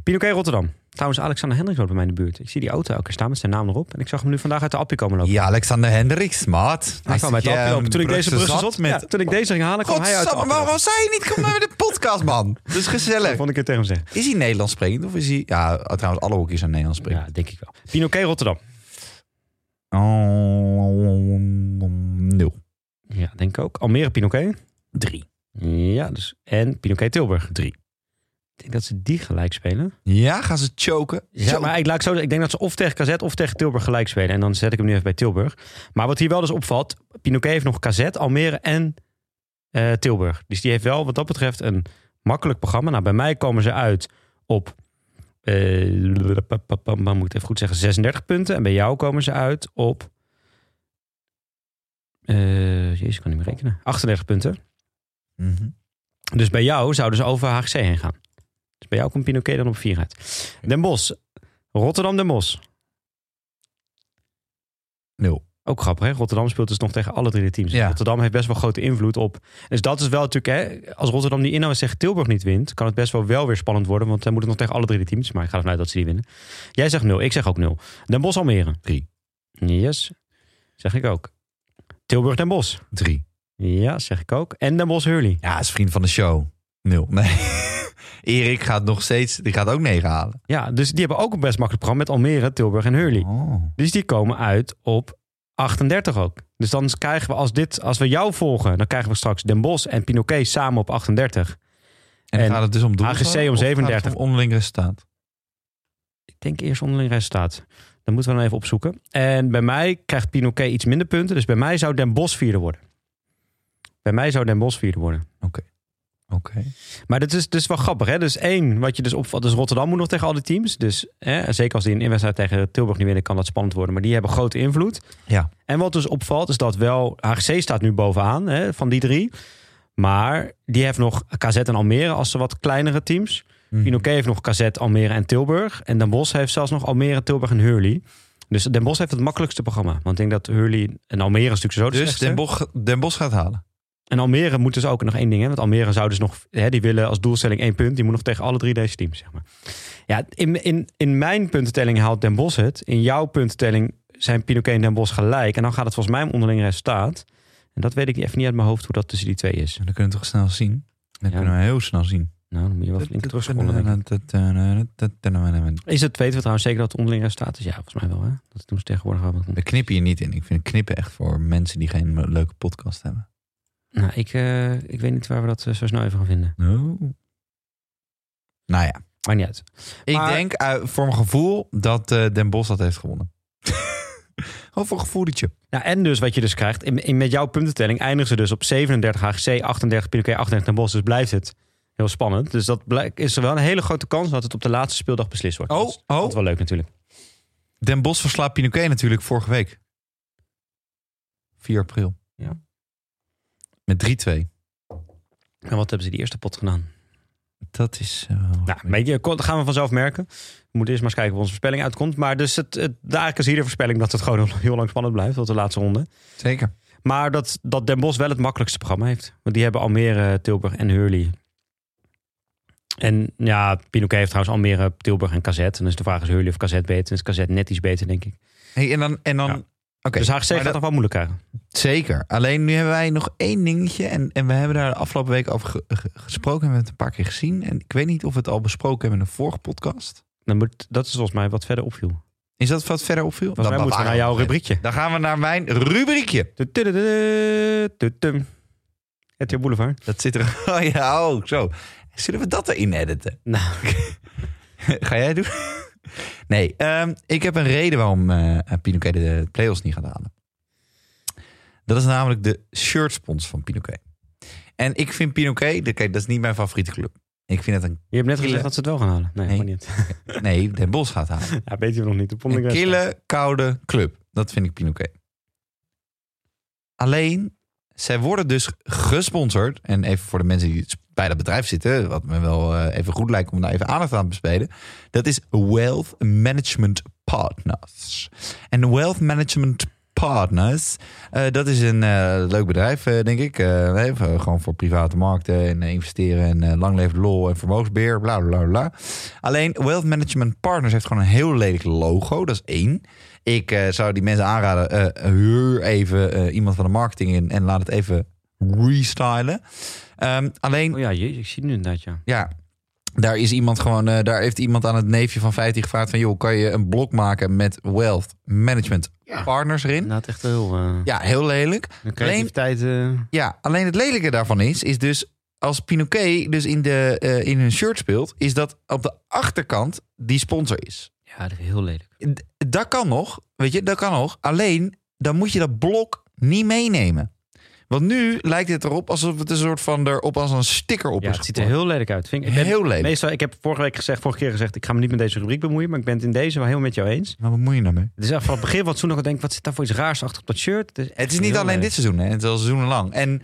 [SPEAKER 1] Pinoquet Rotterdam. Trouwens, Alexander Hendricks woont bij mij in de buurt. Ik zie die auto elke keer staan met zijn naam erop. En ik zag hem nu vandaag uit de appie komen lopen.
[SPEAKER 2] Ja, Alexander Hendricks, maat.
[SPEAKER 1] Hij kwam uit de appie lopen. Toen ik deze zat,
[SPEAKER 2] met...
[SPEAKER 1] ja, toen ik deze ging halen, kwam hij uit de
[SPEAKER 2] Godsamme,
[SPEAKER 1] appie
[SPEAKER 2] waarom zei je niet? Kom naar de podcast, man. Dat is gezellig.
[SPEAKER 1] Dat vond ik het tegen hem zeggen.
[SPEAKER 2] Is hij Nederlands sprekend of is hij... Ja, trouwens, alle hockey's zijn Nederlands sprekend.
[SPEAKER 1] Ja, denk ik wel. Pinoquet Rotterdam.
[SPEAKER 2] Oh, nul.
[SPEAKER 1] Ja, denk ik ook. Almere Pinoquet.
[SPEAKER 2] Drie.
[SPEAKER 1] Ja, dus. En Pinoquet Tilburg.
[SPEAKER 2] Drie.
[SPEAKER 1] Ik denk dat ze die gelijk spelen.
[SPEAKER 2] Ja, gaan ze choken?
[SPEAKER 1] Ja, maar ik, laat ik, zo, ik denk dat ze of tegen KZ of tegen Tilburg gelijk spelen. En dan zet ik hem nu even bij Tilburg. Maar wat hier wel dus opvalt. Pinoquet heeft nog KZ, Almere en eh, Tilburg. Dus die heeft wel wat dat betreft een makkelijk programma. Nou, bij mij komen ze uit op... maar moet ik even goed zeggen, 36 punten. En bij jou komen ze uit op... eh jezus, ik kan niet meer rekenen. 38 punten.
[SPEAKER 2] Mhm.
[SPEAKER 1] Dus bij jou zouden ze over HGC heen gaan. Dus bij jou komt Pinoquet dan op 4 uit. Den Bosch. Rotterdam Den Bosch.
[SPEAKER 2] Nul.
[SPEAKER 1] Ook grappig, hè? Rotterdam speelt dus nog tegen alle drie de teams.
[SPEAKER 2] Ja.
[SPEAKER 1] Rotterdam heeft best wel grote invloed op. Dus dat is wel natuurlijk, hè, als Rotterdam die inhoud zegt Tilburg niet wint, kan het best wel wel weer spannend worden. Want dan moet het nog tegen alle drie de teams. Maar ik ga ervan uit dat ze die winnen. Jij zegt nul, ik zeg ook nul. Den Bosch Almere.
[SPEAKER 2] Drie.
[SPEAKER 1] Yes, zeg ik ook. Tilburg Den Bosch.
[SPEAKER 2] Drie.
[SPEAKER 1] Ja, zeg ik ook. En Den Bosch Hurley.
[SPEAKER 2] Ja, is vriend van de show. Nul. Nee. Erik gaat nog steeds... Die gaat ook negen halen.
[SPEAKER 1] Ja, dus die hebben ook een best makkelijk programma met Almere, Tilburg en Hurley.
[SPEAKER 2] Oh.
[SPEAKER 1] Dus die komen uit op 38 ook. Dus dan krijgen we als dit, als we jou volgen, dan krijgen we straks Den Bosch en Pinoquet samen op 38.
[SPEAKER 2] En,
[SPEAKER 1] En
[SPEAKER 2] gaat het dus om doelsaldo,
[SPEAKER 1] HGC om
[SPEAKER 2] of gaat het
[SPEAKER 1] 37.
[SPEAKER 2] om onderling resultaat.
[SPEAKER 1] Ik denk eerst onderling resultaat. Dan moeten we dan even opzoeken. En bij mij krijgt Pinoquet iets minder punten. Dus bij mij zou Den Bosch vierde worden. Bij mij zou Den Bosch vierde worden.
[SPEAKER 2] Oké.
[SPEAKER 1] Maar dat is dus wel grappig. Hè? Dus één, wat je dus opvalt, dus Rotterdam moet nog tegen al die teams. Dus hè, zeker als die een inwedstrijd tegen Tilburg niet winnen, kan dat spannend worden. Maar die hebben grote invloed.
[SPEAKER 2] Ja.
[SPEAKER 1] En wat dus opvalt, is dat wel HGC staat nu bovenaan hè, van die drie. Maar die heeft nog KZ en Almere als de wat kleinere teams.
[SPEAKER 2] Mhm.
[SPEAKER 1] Pinoquet heeft nog KZ, Almere en Tilburg. En Den Bosch heeft zelfs nog Almere, Tilburg en Hurley. Dus Den Bosch heeft het makkelijkste programma. Want ik denk dat Hurley en Almere is natuurlijk zo de
[SPEAKER 2] Dus
[SPEAKER 1] slechtste.
[SPEAKER 2] Den Bosch, Den Bosch gaat halen.
[SPEAKER 1] En Almere moet dus ook nog één ding. Hè? Want Almere zou dus nog... Hè, die willen als doelstelling één punt. Die moet nog tegen alle drie deze teams, zeg maar. Ja, in, in, in mijn puntentelling haalt Den Bosch het. In jouw puntentelling zijn Pinoquet en Den Bosch gelijk. En dan gaat het volgens mij om onderling resultaat. En dat weet ik even niet uit mijn hoofd hoe dat tussen die twee is.
[SPEAKER 2] Dan kunnen we toch snel zien. Dan
[SPEAKER 1] Ja.
[SPEAKER 2] kunnen we heel snel zien.
[SPEAKER 1] Nou, dan moet je wel flink terugscrollen.
[SPEAKER 2] We
[SPEAKER 1] Is het, weten we trouwens zeker dat het onderling resultaat is? Ja, volgens mij wel. Hè? Dat doen ze tegenwoordig wel. wat-
[SPEAKER 2] knippen je niet in. Ik vind knippen echt voor mensen die geen leuke podcast hebben.
[SPEAKER 1] Nou, ik, eh, ik weet niet waar we dat eh, zo snel even gaan vinden.
[SPEAKER 2] Nou ja.
[SPEAKER 1] Maar niet uit.
[SPEAKER 2] Ik
[SPEAKER 1] Maar-
[SPEAKER 2] denk eh, voor mijn gevoel dat Den Bosch dat heeft gewonnen. Gewoon voor een gevoeletje.
[SPEAKER 1] Ja, en dus wat je dus krijgt, in, in, met jouw puntentelling eindigen ze dus op 37 HGC, 38 Pinoquet, 38 Den Bosch. Dus blijft het heel spannend. Dus dat is er wel een hele grote kans dat het op de laatste speeldag beslist wordt.
[SPEAKER 2] Oh,
[SPEAKER 1] dat, is,
[SPEAKER 2] oh.
[SPEAKER 1] dat wel leuk natuurlijk.
[SPEAKER 2] Den Bosch verslaat Pinoquet natuurlijk vorige week. 4 april.
[SPEAKER 1] Ja.
[SPEAKER 2] Met 3-2.
[SPEAKER 1] En wat hebben ze die eerste pot gedaan?
[SPEAKER 2] Dat is... eh,
[SPEAKER 1] Nou, weet je, kon- dat gaan we vanzelf merken. We moeten eerst maar eens kijken of onze voorspelling uitkomt. Maar dus het, het, daar is hier de voorspelling dat het gewoon heel lang spannend blijft tot de laatste ronde.
[SPEAKER 2] Zeker.
[SPEAKER 1] Maar dat, dat Den Bosch wel het makkelijkste programma heeft. Want die hebben Almere, Tilburg en Hurley. En ja, Pinoquet heeft trouwens Almere, Tilburg en KZ. En dan is de vraag is Hurley of KZ beter. En is KZ net iets beter, denk ik.
[SPEAKER 2] Hey, en dan... En dan
[SPEAKER 1] Ja.
[SPEAKER 2] Oké,
[SPEAKER 1] dus
[SPEAKER 2] maar
[SPEAKER 1] gaat
[SPEAKER 2] dat-
[SPEAKER 1] nog wel moeilijk krijgen.
[SPEAKER 2] Zeker. Alleen nu hebben wij nog één dingetje. En, en we hebben daar de afgelopen week over ge- ge- gesproken. Hebben we het een paar keer gezien. En ik weet niet of we het al besproken hebben in de vorige podcast.
[SPEAKER 1] Dan moet, dat is volgens mij wat verder opviel.
[SPEAKER 2] Is dat wat verder opviel?
[SPEAKER 1] Mij moeten we naar jouw rubriekje.
[SPEAKER 2] Dan gaan we naar mijn rubriekje.
[SPEAKER 1] RTL Boulevard.
[SPEAKER 2] Dat zit er. Oh ja, oh, zo. Zullen we dat erin editen?
[SPEAKER 1] Nou,
[SPEAKER 2] Ga jij doen? Nee, ehm, ik heb een reden waarom eh Pinoquet de play-offs niet gaat halen. Dat is namelijk de shirt spons van Pinoquet. En ik vind Pinoquet, de- kijk, dat is niet mijn favoriete club. Ik vind het een...
[SPEAKER 1] Je hebt net
[SPEAKER 2] Kille-
[SPEAKER 1] gezegd dat ze het wel gaan halen. Nee,
[SPEAKER 2] Nee.
[SPEAKER 1] niet.
[SPEAKER 2] Nee, Den Bosch gaat halen.
[SPEAKER 1] Ja, weten we nog niet.
[SPEAKER 2] Een kille, koude club. Dat vind ik Pinoquet. Alleen, zij worden dus gesponsord. En even voor de mensen die bij dat bedrijf zitten... wat me wel eh, even goed lijkt om daar even aandacht aan te besteden... dat is Wealth Management Partners. En Wealth Management Partners, eh, dat is een eh, leuk bedrijf, denk ik. Gewoon voor private markten en investeren en lang leven lol en vermogensbeheer, bla bla bla. Alleen Wealth Management Partners heeft gewoon een heel lelijk logo, dat is één. Ik zou die mensen aanraden, huur even iemand van de marketing in en laat het even restylen. Ehm, alleen
[SPEAKER 1] Oh ja, jezus, ik zie het nu inderdaad, ja.
[SPEAKER 2] ja, daar is iemand gewoon, eh, daar heeft iemand aan het neefje van 15 gevraagd van, joh, kan je een blok maken met Wealth Management Partners erin?
[SPEAKER 1] Echt heel... eh
[SPEAKER 2] Ja, heel lelijk.
[SPEAKER 1] creativiteit... eh,
[SPEAKER 2] Ja, alleen het lelijke daarvan is, is dus als Pinoquet dus in, de, eh, in hun shirt speelt, is dat op de achterkant die sponsor is.
[SPEAKER 1] ja, dat is heel lelijk.
[SPEAKER 2] D- Dat kan nog, weet je, dat kan nog. Alleen, dan moet je dat blok niet meenemen. Want nu lijkt het erop alsof het een soort van erop als een sticker op
[SPEAKER 1] Ja,
[SPEAKER 2] is
[SPEAKER 1] het ziet er heel lelijk uit. Vind ik, ik ben,
[SPEAKER 2] Heel lelijk.
[SPEAKER 1] Meestal, ik heb vorige week gezegd, vorige keer gezegd, ik ga me niet met deze rubriek bemoeien, maar ik ben het in deze wel helemaal met jou eens.
[SPEAKER 2] Maar wat moet je nou mee?
[SPEAKER 1] Het is echt van het begin het seizoen nog denk wat zit daar voor iets raars achter op dat shirt? Het is, echt
[SPEAKER 2] Het is niet alleen
[SPEAKER 1] lelijk.
[SPEAKER 2] dit seizoen, hè? het is al seizoenenlang. En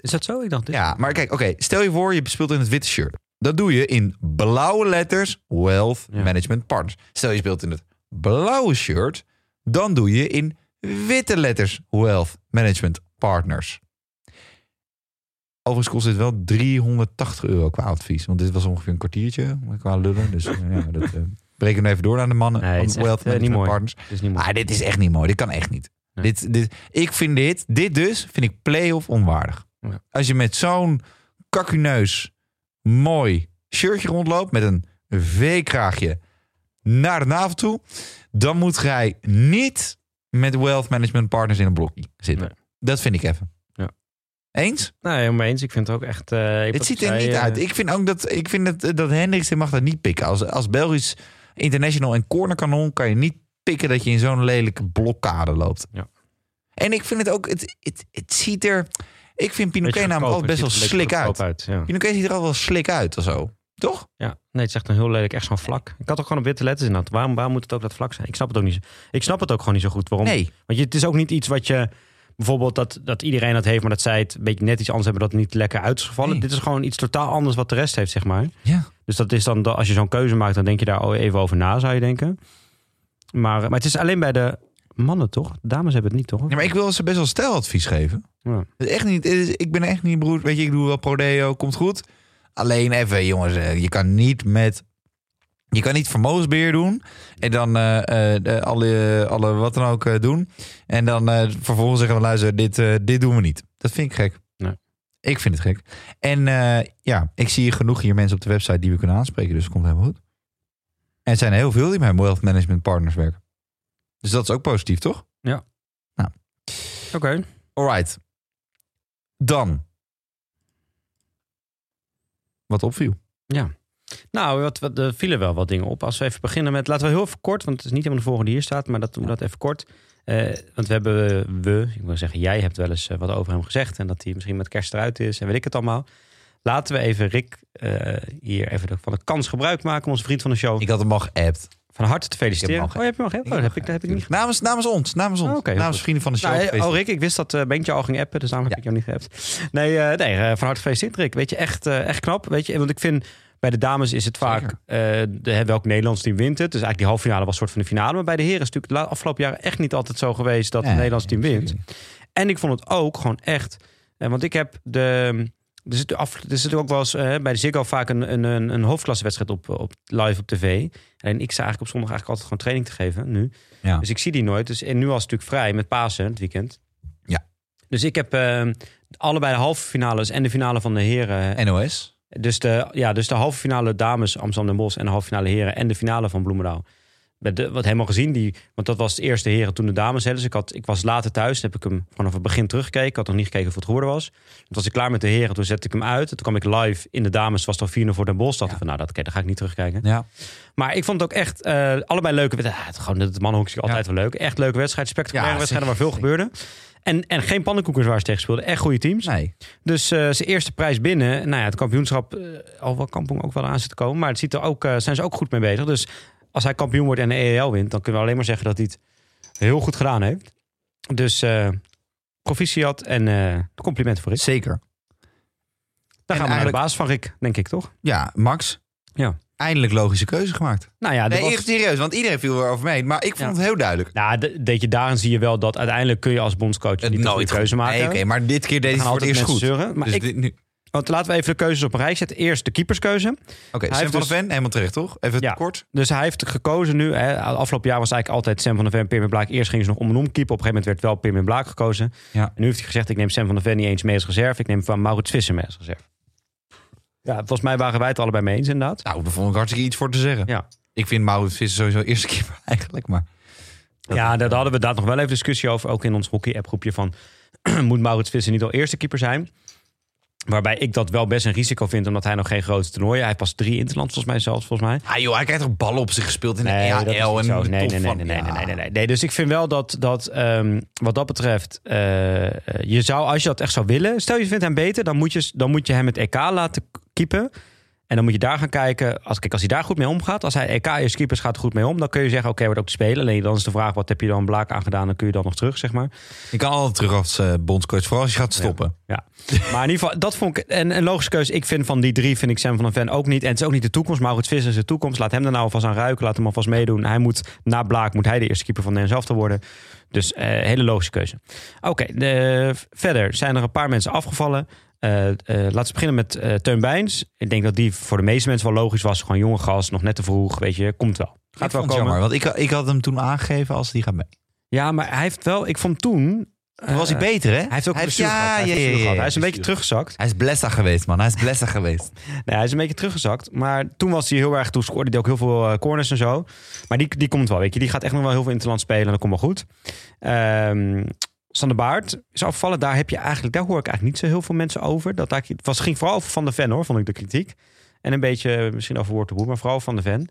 [SPEAKER 1] Is dat zo? Ik dacht dit.
[SPEAKER 2] ja, maar kijk, oké, stel je voor je speelt in het witte shirt. Dat doe je in blauwe letters Wealth
[SPEAKER 1] Ja.
[SPEAKER 2] Management Partners. Stel je speelt in het blauwe shirt, dan doe je in witte letters Wealth Management Partners. Overigens kost dit wel 380 euro qua advies. Want dit was ongeveer een kwartiertje qua lullen. Dus eh, ja, dat eh breken we even door aan de mannen
[SPEAKER 1] Nee, het
[SPEAKER 2] van
[SPEAKER 1] is echt,
[SPEAKER 2] Wealth
[SPEAKER 1] eh, niet mooi.
[SPEAKER 2] Partners.
[SPEAKER 1] Het is niet mooi.
[SPEAKER 2] Ah, dit is echt niet mooi. Dit kan echt niet.
[SPEAKER 1] Nee.
[SPEAKER 2] Dit, dit, ik vind dit, dit dus, vind ik play-off onwaardig.
[SPEAKER 1] Ja.
[SPEAKER 2] Als je met zo'n kakuneus mooi shirtje rondloopt met een V-kraagje naar de navel toe, dan moet jij niet met Wealth Management Partners in een blokje zitten.
[SPEAKER 1] Nee.
[SPEAKER 2] Dat vind ik even. Eens?
[SPEAKER 1] Nee, helemaal eens. Ik vind het ook echt... eh,
[SPEAKER 2] Het ziet er
[SPEAKER 1] zei,
[SPEAKER 2] niet
[SPEAKER 1] eh,
[SPEAKER 2] uit. Ik vind ook dat, ik vind dat, dat Hendricks mag dat niet pikken. Als, als Belgisch international en cornerkanon kan je niet pikken dat je in zo'n lelijke blokkade loopt.
[SPEAKER 1] Ja.
[SPEAKER 2] En ik vind het ook, het, het, het ziet er. Ik vind Pinoquet namelijk altijd best wel slik uit.
[SPEAKER 1] uit. Ja.
[SPEAKER 2] Pinoquet ziet er al wel slik uit of zo. Toch?
[SPEAKER 1] ja, nee, het is echt een heel lelijk, echt zo'n vlak. Ik had ook gewoon op witte letters in dat. Waarom, waarom moet het ook dat vlak zijn? Ik snap het ook niet. Ik snap het ook gewoon niet zo goed. Waarom?
[SPEAKER 2] Nee.
[SPEAKER 1] Want je, het is ook niet iets wat je bijvoorbeeld dat, dat iedereen dat heeft, maar dat zij het een beetje net iets anders hebben dat het niet lekker uit is gevallen.
[SPEAKER 2] Nee.
[SPEAKER 1] Dit is gewoon iets totaal anders wat de rest heeft, zeg maar.
[SPEAKER 2] Ja.
[SPEAKER 1] Dus dat is dan, als je zo'n keuze maakt, dan denk je daar al even over na, zou je denken. Maar, maar het is alleen bij de mannen, toch? De dames hebben het niet, toch?
[SPEAKER 2] Ja, maar ik wil ze best wel stijladvies geven.
[SPEAKER 1] Ja.
[SPEAKER 2] Het is echt niet, ik ben echt niet broer. Weet je, ik doe wel prodeo, komt goed. Alleen even, jongens, eh, je kan niet met. Je kan niet vermogensbeheer doen. En dan eh, eh, alle, alle wat dan ook eh, doen. En dan vervolgens zeggen we, luister, dit, dit doen we niet. Dat vind ik gek.
[SPEAKER 1] Nee.
[SPEAKER 2] Ik vind het gek. En ja, ik zie genoeg hier mensen op de website die we kunnen aanspreken. Dus het komt helemaal goed. En er zijn heel veel die met Wealth Management Partners werken. Dus dat is ook positief, toch?
[SPEAKER 1] Oké.
[SPEAKER 2] Alright. Dan. Wat opviel.
[SPEAKER 1] Nou, wat, wat, er vielen wel wat dingen op. Als we even beginnen met, laten we heel even kort, want het is niet helemaal de volgende die hier staat, maar dat doen we dat even kort. Eh, want we hebben, we, ik wil zeggen, jij hebt wel eens eh, wat over hem gezegd en dat hij misschien met kerst eruit is en weet ik het allemaal. Laten we even Rick eh, hier even de- van de kans gebruik maken, onze vriend van de show.
[SPEAKER 2] Ik had hem al geappt.
[SPEAKER 1] Van harte te feliciteren.
[SPEAKER 2] Heb
[SPEAKER 1] oh,
[SPEAKER 2] hem
[SPEAKER 1] je hem al geappt? Oh, dat heb ik, dat heb ik niet
[SPEAKER 2] Namens, namens ons. Namens ons.
[SPEAKER 1] Oh,
[SPEAKER 2] namens vrienden van de show.
[SPEAKER 1] Nou,
[SPEAKER 2] geweest.
[SPEAKER 1] oh Rick, ik wist dat uh, Beentje al ging appen, dus daarom heb
[SPEAKER 2] Ja.
[SPEAKER 1] ik jou niet geappt. Nee, nee van harte gefeliciteerd Rick. Weet je, echt, echt knap. Weet je, want ik vind bij de dames is het vaak eh, de, welk Nederlands team wint het. Dus eigenlijk die halve finale was een soort van de finale. Maar bij de heren is het natuurlijk de afgelopen jaren echt niet altijd zo geweest dat het Nederlands team wint. En ik vond het ook gewoon echt. eh, want ik heb de. Er zit, af, er zit ook wel eens eh, bij de Ziggo vaak een, een, een, een hoofdklassewedstrijd op, op live op tv. En ik sta eigenlijk op zondag eigenlijk altijd gewoon training te geven nu.
[SPEAKER 2] Ja.
[SPEAKER 1] Dus ik zie die nooit. Dus, en nu was het natuurlijk vrij met Pasen het weekend.
[SPEAKER 2] Ja.
[SPEAKER 1] Dus ik heb allebei de halve finales en de finale van de heren.
[SPEAKER 2] NOS.
[SPEAKER 1] Dus de, ja, dus de halve finale dames Amsterdam Den Bosch en de halve finale heren en de finale van Bloemendaal. De, wat helemaal gezien, die, want dat was het eerste heren toen de dames. Hè, dus ik, had, ik was later thuis, heb ik hem vanaf het begin teruggekeken. Ik had nog niet gekeken of het geworden was. Toen was ik klaar met de heren, toen zette ik hem uit. Toen kwam ik live in de dames, was toch 4-0 voor Den Bosch. Dacht ik van, nou, dat, oké, dan ga ik niet terugkijken.
[SPEAKER 2] Ja.
[SPEAKER 1] Maar ik vond het ook echt eh, allebei leuke wedstrijden. Ah, gewoon het mannenhoekje altijd wel leuk. Echt leuke wedstrijd, spectaculaire
[SPEAKER 2] Ja,
[SPEAKER 1] wedstrijden waar veel gebeurde. En, en geen pannenkoekers waar ze tegen speelden. Echt goede teams.
[SPEAKER 2] Nee.
[SPEAKER 1] Dus eh, zijn eerste prijs binnen. Nou ja, het kampioenschap, eh, al wel kampong ook wel aan zit te komen. Maar het ziet er ook, eh, zijn ze ook goed mee bezig. Dus als hij kampioen wordt en de EEL wint... dan kunnen we alleen maar zeggen dat hij het heel goed gedaan heeft. Dus proficiat en complimenten voor Rick.
[SPEAKER 2] Zeker.
[SPEAKER 1] Dan gaan we naar de baas van Rick, denk ik, toch?
[SPEAKER 2] Ja, Max.
[SPEAKER 1] Ja.
[SPEAKER 2] Eindelijk logische keuze gemaakt.
[SPEAKER 1] Nou ja, dat
[SPEAKER 2] Nee,
[SPEAKER 1] was-
[SPEAKER 2] echt serieus, want iedereen viel erover mee. Maar ik vond
[SPEAKER 1] Ja.
[SPEAKER 2] het heel duidelijk.
[SPEAKER 1] Nou, de- weet je, daarin zie je wel dat uiteindelijk kun je als bondscoach niet een goede keuze maken.
[SPEAKER 2] Nee, oké, maar dit keer deed hij het voor
[SPEAKER 1] altijd
[SPEAKER 2] het eerst goed.
[SPEAKER 1] zeuren. Maar
[SPEAKER 2] Dus
[SPEAKER 1] ik,
[SPEAKER 2] dit nu-
[SPEAKER 1] want laten we even de keuzes op een rij zetten. Eerst de keeperskeuze.
[SPEAKER 2] Oké, Sam
[SPEAKER 1] heeft
[SPEAKER 2] van
[SPEAKER 1] dus-
[SPEAKER 2] der Ven, helemaal terecht, toch? Even
[SPEAKER 1] Ja.
[SPEAKER 2] kort.
[SPEAKER 1] Dus hij heeft gekozen nu. Hè, afgelopen jaar was eigenlijk altijd Sam van der Ven, Pim en Blaak. Eerst gingen ze nog om en om keeper. Op een gegeven moment werd wel Pim en Blaak gekozen.
[SPEAKER 2] Ja.
[SPEAKER 1] En nu heeft hij gezegd, ik neem Sam van der Ven niet eens mee als reserve. Ik neem van Maurits Visser mee als reserve. Ja, volgens mij waren wij het allebei mee eens inderdaad.
[SPEAKER 2] Nou, daar vond ik hartstikke iets voor te zeggen.
[SPEAKER 1] Ja.
[SPEAKER 2] Ik vind Maurits Visser sowieso eerste keeper eigenlijk, maar...
[SPEAKER 1] Ja, daar hadden we daar nog wel even discussie over. Ook in ons hockey-app groepje van... moet Maurits Visser niet al eerste keeper zijn? Waarbij ik dat wel best een risico vind... omdat hij nog geen grote toernooien... Hij heeft pas drie interland volgens mij zelfs, volgens mij.
[SPEAKER 2] Ah joh, hij krijgt toch ballen op zich gespeeld in de
[SPEAKER 1] Nee,
[SPEAKER 2] en de
[SPEAKER 1] Nee, nee, nee, nee, nee, nee, nee, nee. Nee, Dus ik vind wel dat, dat ehm, wat dat betreft, eh, je zou, als je dat echt zou willen, stel je vindt hem beter, dan moet je, dan moet je hem het EK laten keepen. En dan moet je daar gaan kijken. Als, kijk, als hij daar goed mee omgaat, als hij EK eerst keepers gaat goed mee om, dan kun je zeggen, oké, wordt ook te spelen. Alleen dan is de vraag, wat heb je dan Blaak aan gedaan? Dan kun je dan nog terug, zeg maar.
[SPEAKER 2] Je kan altijd terug als eh, bondscoach, vooral als je gaat stoppen.
[SPEAKER 1] Ja. Maar in ieder geval, dat vond ik een, een logische keuze. Ik vind van die drie, vind ik Sam van der Ven ook niet. En het is ook niet de toekomst. Maurits Visser is de toekomst. Laat hem er nou alvast aan ruiken. Laat hem alvast meedoen. Hij moet, na Blaak, moet hij de eerste keeper van Nederland zelf te worden. Dus eh, hele logische keuze. Oké, de- verder zijn er een paar mensen afgevallen. Eh, eh, laten we beginnen met eh, Teun Bijns. Ik denk dat die voor de meeste mensen wel logisch was. Gewoon jonge gast, nog net te vroeg. Weet je, komt wel.
[SPEAKER 2] Ik
[SPEAKER 1] Gaat wel komen.
[SPEAKER 2] jammer, want ik, ik had hem toen aangegeven als die gaat mee.
[SPEAKER 1] Ja, maar hij heeft wel, ik vond toen...
[SPEAKER 2] Toen was hij beter, hè?
[SPEAKER 1] Hij heeft ook een
[SPEAKER 2] heeft-
[SPEAKER 1] blessure gehad. Hij,
[SPEAKER 2] ja, ja,
[SPEAKER 1] gehad.
[SPEAKER 2] ja,
[SPEAKER 1] hij is een beetje teruggezakt.
[SPEAKER 2] Hij is blessa geweest, man. Hij is blessa geweest.
[SPEAKER 1] Nee, hij is een beetje teruggezakt. Maar toen was hij heel erg... Toen scoorde hij ook heel veel corners en zo. Maar die, die komt wel, weet je. Die gaat echt nog wel heel veel interland spelen. En dat komt wel goed. Ehm Sander Baart is afvallen. Daar, heb je eigenlijk, daar hoor ik eigenlijk niet zo heel veel mensen over. Dat, het was, ging vooral Van de Ven, hoor, vond ik de kritiek. En een beetje misschien over Woord de Boer, maar vooral Van de Ven.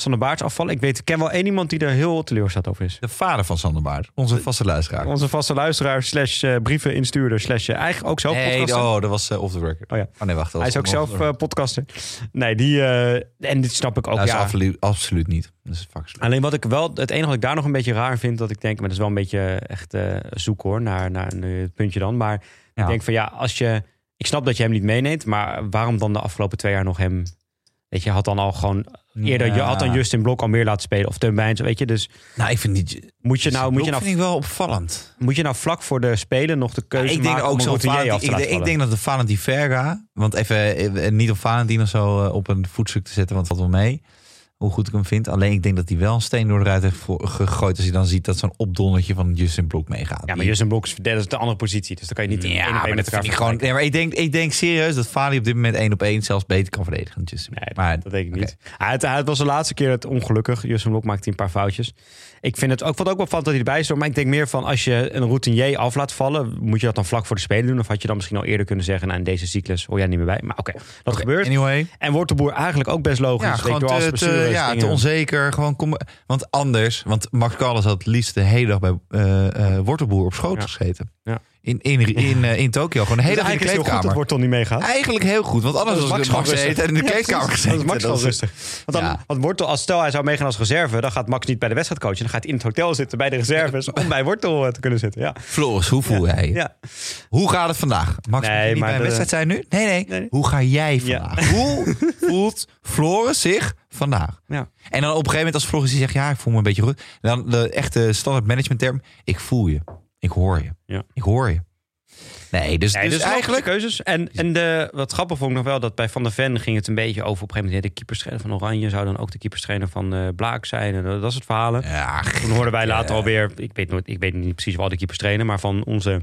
[SPEAKER 1] Sander Baart afvallen. Ik weet, ik ken wel één iemand die er heel teleurgesteld over is.
[SPEAKER 2] De vader van Sander Baart, onze vaste luisteraar.
[SPEAKER 1] Onze vaste luisteraar, slash eh, brieven instuurder, slash eh, eigenlijk ook zelf
[SPEAKER 2] Nee,
[SPEAKER 1] podcaster.
[SPEAKER 2] oh, dat was eh, off the record.
[SPEAKER 1] Oh ja.
[SPEAKER 2] Oh nee, wacht.
[SPEAKER 1] Hij is ook zelf podcaster. Nee, die... en dit snap ik ook,
[SPEAKER 2] Dat is
[SPEAKER 1] ja.
[SPEAKER 2] absoluut, absoluut niet. Dat is.
[SPEAKER 1] Alleen wat ik wel, het enige wat ik daar nog een beetje raar vind, dat ik denk, maar dat is wel een beetje echt zoek hoor, naar, naar een eh, puntje dan. Maar
[SPEAKER 2] Ja.
[SPEAKER 1] ik denk van ja, als je, ik snap dat je hem niet meeneemt, maar waarom dan de afgelopen twee jaar nog hem, weet je, had dan al gewoon eerder, je
[SPEAKER 2] Ja.
[SPEAKER 1] had dan Justin Blok al meer laten spelen of Teun Bijns, weet je, dus
[SPEAKER 2] Nou, ik vind niet...
[SPEAKER 1] moet je nou, moet je nou,
[SPEAKER 2] vind ik wel opvallend.
[SPEAKER 1] moet je nou vlak voor de spelen nog de keuze
[SPEAKER 2] ik denk
[SPEAKER 1] maken
[SPEAKER 2] ook
[SPEAKER 1] om af te
[SPEAKER 2] ik,
[SPEAKER 1] laten
[SPEAKER 2] denk- ik denk dat de Valentin Verga, want even eh, niet op Valentin of zo eh, op een voetstuk te zetten, want dat wel mee. Hoe goed ik hem vind. Alleen ik denk dat hij wel een steen door de ruit heeft gegooid. Als hij dan ziet dat zo'n opdondertje van Justin Blok meegaat.
[SPEAKER 1] Ja, maar Justin Blok is dat is de andere positie, dus dan kan je niet
[SPEAKER 2] Ja, maar
[SPEAKER 1] met
[SPEAKER 2] dat vind ik gewoon. Nee, maar ik denk, ik denk serieus dat Fali op dit moment één op één zelfs beter kan verdedigen dan Justin.
[SPEAKER 1] Nee,
[SPEAKER 2] maar
[SPEAKER 1] dat weet ik niet. Het, het was de laatste keer het ongelukkig. Justin Blok maakte een paar foutjes. Ik vind het ook, vond ook wel van dat hij erbij stond. Maar ik denk meer van als je een routinier af laat vallen, moet je dat dan vlak voor de spelen doen? Of had je dan misschien al eerder kunnen zeggen, nou in deze cyclus hoor jij niet meer bij. Maar oké, dat gebeurt.
[SPEAKER 2] Anyway.
[SPEAKER 1] En wordt de boer eigenlijk ook best logisch.
[SPEAKER 2] Ja, gewoon
[SPEAKER 1] wel, als
[SPEAKER 2] te, ja, te onzeker. Gewoon kom, want anders, want Max Callas had het liefst de hele dag bij eh eh, Wortelboer op schoot
[SPEAKER 1] Ja.
[SPEAKER 2] gescheten.
[SPEAKER 1] Ja.
[SPEAKER 2] In, in, in, in Tokio. Gewoon
[SPEAKER 1] Dus
[SPEAKER 2] hele
[SPEAKER 1] is het heel goed dat. Wortel niet meegaat.
[SPEAKER 2] Eigenlijk heel goed, want anders was
[SPEAKER 1] Max
[SPEAKER 2] Max
[SPEAKER 1] gewoon
[SPEAKER 2] de tijd in de
[SPEAKER 1] Ja,
[SPEAKER 2] kleedkamer gezeten.
[SPEAKER 1] Dan is Max
[SPEAKER 2] Dat
[SPEAKER 1] wel rustig. Want, dan,
[SPEAKER 2] Ja.
[SPEAKER 1] want Wortel, als stel hij zou meegaan als reserve, dan gaat Max niet bij de wedstrijd coachen. Dan gaat hij in het hotel zitten bij de reserves om bij Wortel eh, te kunnen zitten. Ja.
[SPEAKER 2] Floris, hoe voel jij je?
[SPEAKER 1] Ja.
[SPEAKER 2] Hoe gaat het vandaag? Max,
[SPEAKER 1] Nee,
[SPEAKER 2] niet bij een
[SPEAKER 1] de-
[SPEAKER 2] wedstrijd zijn nu? Nee, nee,
[SPEAKER 1] Nee.
[SPEAKER 2] Hoe ga jij vandaag? Hoe voelt Floris zich vandaag?
[SPEAKER 1] Ja.
[SPEAKER 2] En dan op een gegeven moment als Floris die zegt... ja, ik voel me een beetje goed. Dan de echte standaard management term... ik voel je. Ik hoor je.
[SPEAKER 1] Ja.
[SPEAKER 2] Ik hoor je. Nee, dus,
[SPEAKER 1] Nee,
[SPEAKER 2] dus
[SPEAKER 1] dus
[SPEAKER 2] eigenlijk...
[SPEAKER 1] keuzes. En, en de, wat grappig vond ik nog wel dat bij Van der Ven ging het een beetje over. Op een gegeven moment de keeperstrainer van Oranje zou dan ook de keeperstrainer van eh Blaak zijn. En dat, dat soort verhalen.
[SPEAKER 2] Ja,
[SPEAKER 1] Toen hoorden wij later alweer, ik weet, nooit, ik weet niet precies wel de keepers trainen, maar van onze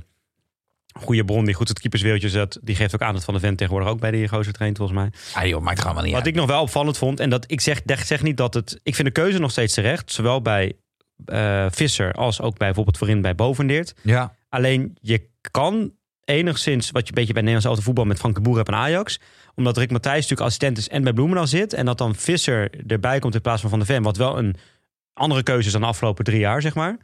[SPEAKER 1] goede bron die goed het keeperswereldje zet, die geeft ook aan dat Van der Ven tegenwoordig ook bij die gozer traint volgens mij.
[SPEAKER 2] Ah joh, maakt allemaal niet
[SPEAKER 1] Wat
[SPEAKER 2] uit.
[SPEAKER 1] ik nog wel opvallend vond, en dat ik zeg, ik zeg niet dat het, ik vind de keuze nog steeds terecht, zowel bij eh, Visser als ook bij bijvoorbeeld voorin bij Bovendeert.
[SPEAKER 2] Ja,
[SPEAKER 1] Alleen je kan enigszins, wat je een beetje bij Nederlands elftal voetbal met Frank de Boer hebt en Ajax. Omdat Rick Matthijs natuurlijk assistent is en bij Bloemendaal zit. En dat dan Visser erbij komt in plaats van Van der Ven. Wat wel een andere keuze is dan de afgelopen drie jaar, zeg maar.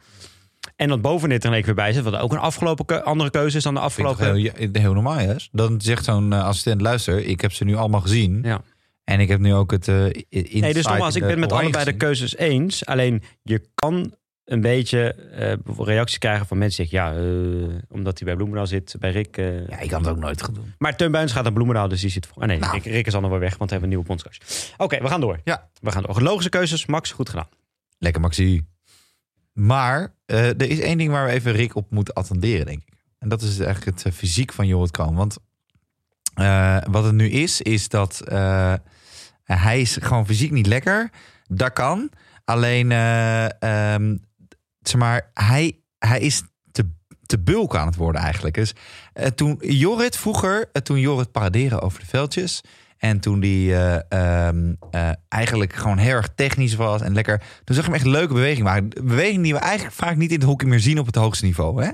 [SPEAKER 1] En dat bovenin er een week weer bij zit, wat ook een afgelopen andere keuze is dan de afgelopen.
[SPEAKER 2] heel, heel normaal, is. Dan zegt zo'n eh, assistent, luister, ik heb ze nu allemaal gezien.
[SPEAKER 1] Ja.
[SPEAKER 2] En ik heb nu ook het uh,
[SPEAKER 1] Nee, dus nogmaals, ik ben het met allebei de keuzes eens. Alleen je kan een beetje eh, reacties krijgen van mensen die zeggen, ja, eh, omdat hij bij Bloemendaal zit, bij Rick. eh,
[SPEAKER 2] Ja, ik kan het ook nooit goed doen.
[SPEAKER 1] Maar Teun Buijns gaat naar Bloemendaal, dus die zit voor. Ah, nee,
[SPEAKER 2] Nou.
[SPEAKER 1] Rick, Rick is al nog wel weg, want we hebben een nieuwe bondscoach. Oké, we gaan door.
[SPEAKER 2] Ja.
[SPEAKER 1] We gaan door. Logische keuzes, Max, goed gedaan.
[SPEAKER 2] Lekker, Maxi. Maar eh, er is één ding waar we even Rick op moeten attenderen, denk ik. En dat is eigenlijk het eh, fysiek van Jorrit Kroon. Want eh, wat het nu is, is dat eh, hij is gewoon fysiek niet lekker. Dat kan. Alleen, eh, ehm, zeg maar, hij, hij is te, te bulk aan het worden eigenlijk. Dus toen Jorrit vroeger, toen Jorrit paraderen over de veldjes... En toen die eh, ehm, eh, eigenlijk gewoon heel erg technisch was en lekker. Toen zag je hem echt leuke beweging maken. Beweging die we eigenlijk vaak niet in het hockey meer zien op het hoogste niveau. Hè?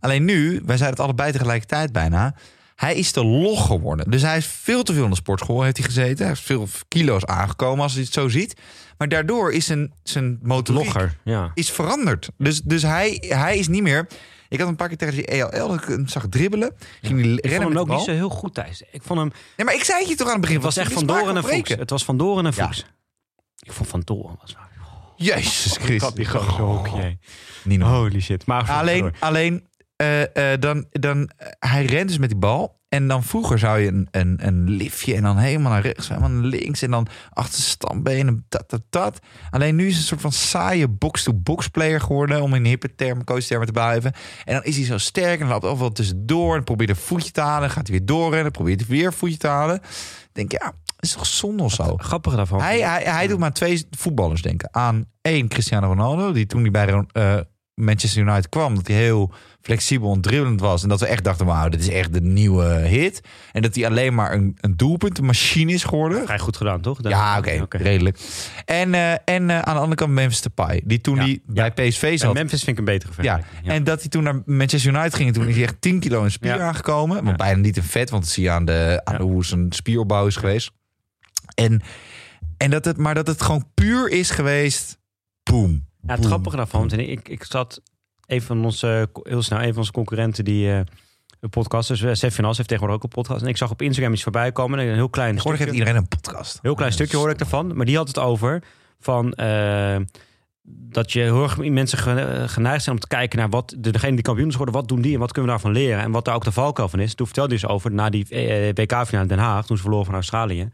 [SPEAKER 2] Alleen nu, wij zeiden het allebei tegelijkertijd bijna. Hij is te log geworden. Dus hij is veel te veel in de sportschool heeft hij gezeten. Hij is veel kilo's aangekomen als je het zo ziet. Maar daardoor is zijn, zijn motoriek
[SPEAKER 1] Logger, ja.
[SPEAKER 2] is veranderd. Dus, dus hij, hij is niet meer... Ik had een paar keer tegen die ELL dat ik hem zag dribbelen. Ging
[SPEAKER 1] Ik vond
[SPEAKER 2] rennen
[SPEAKER 1] hem ook niet zo heel goed thuis. Ik vond hem,
[SPEAKER 2] Nee, maar ik zei het je toch aan het begin.
[SPEAKER 1] het was echt van Doren en Fuchs. Het was van Doren en Fuchs. Ik vond Van Doren was
[SPEAKER 2] Jezus
[SPEAKER 1] Ik had die
[SPEAKER 2] Christus.
[SPEAKER 1] hockey.
[SPEAKER 2] Niet normaal.
[SPEAKER 1] Holy shit. Maar
[SPEAKER 2] Alleen, alleen eh, eh, dan, dan, eh, hij rent dus met die bal. En dan vroeger zou je een, een, een liftje en dan helemaal naar rechts, helemaal naar links. En dan achter standbenen, dat, dat, dat. Alleen nu is het een soort van saaie box-to-box player geworden. Om in hippe termen, coach-termen te blijven. En dan is hij zo sterk en dan loopt overal tussendoor. En probeert een voetje te halen. Gaat hij weer doorrennen. Probeert hij weer een voetje te halen. Denk, ja, is toch zonde of zo?
[SPEAKER 1] Grappige daarvan.
[SPEAKER 2] Hij, hij, hij doet maar twee voetballers denken. Aan één Cristiano Ronaldo, die toen hij bij eh, Manchester United kwam, dat hij heel flexibel en dribbelend was. En dat we echt dachten, wauw, dit is echt de nieuwe hit. En dat hij alleen maar een, een doelpunt, een machine is geworden.
[SPEAKER 1] Vrij goed gedaan, toch?
[SPEAKER 2] Ja, oké, redelijk. En, eh, en eh, aan de andere kant Memphis Depay, die toen
[SPEAKER 1] Ja, ja.
[SPEAKER 2] bij PSV
[SPEAKER 1] Ja,
[SPEAKER 2] zat.
[SPEAKER 1] Memphis vind ik een betere
[SPEAKER 2] Ja.
[SPEAKER 1] vergelijking.
[SPEAKER 2] en dat hij toen naar Manchester United ging. En toen is hij echt 10 kilo in spier
[SPEAKER 1] Ja.
[SPEAKER 2] aangekomen.
[SPEAKER 1] Ja.
[SPEAKER 2] bijna niet een vet, want dat zie je aan, de, aan
[SPEAKER 1] Ja.
[SPEAKER 2] de, hoe zijn spieropbouw is geweest. En, en dat het, maar dat het gewoon puur is geweest. Boom.
[SPEAKER 1] Ja, het grappige daarvan, want ik, ik zat een van onze, heel snel, een van onze concurrenten die eh een podcast, dus uh, Sef Finas heeft tegenwoordig ook een podcast. En ik zag op Instagram iets voorbij komen, een heel klein
[SPEAKER 2] Tegenwoordig
[SPEAKER 1] stukje,
[SPEAKER 2] heeft iedereen een podcast.
[SPEAKER 1] heel klein stukje hoorde ik ervan, maar die had het over van eh, dat je heel erg mensen ge- geneigd zijn om te kijken naar wat de, degene die kampioen is geworden, wat doen die en wat kunnen we daarvan leren en wat daar ook de valkuil van is. Toen vertelde hij dus over na die eh, WK-finale in Den Haag, toen ze verloren van Australië.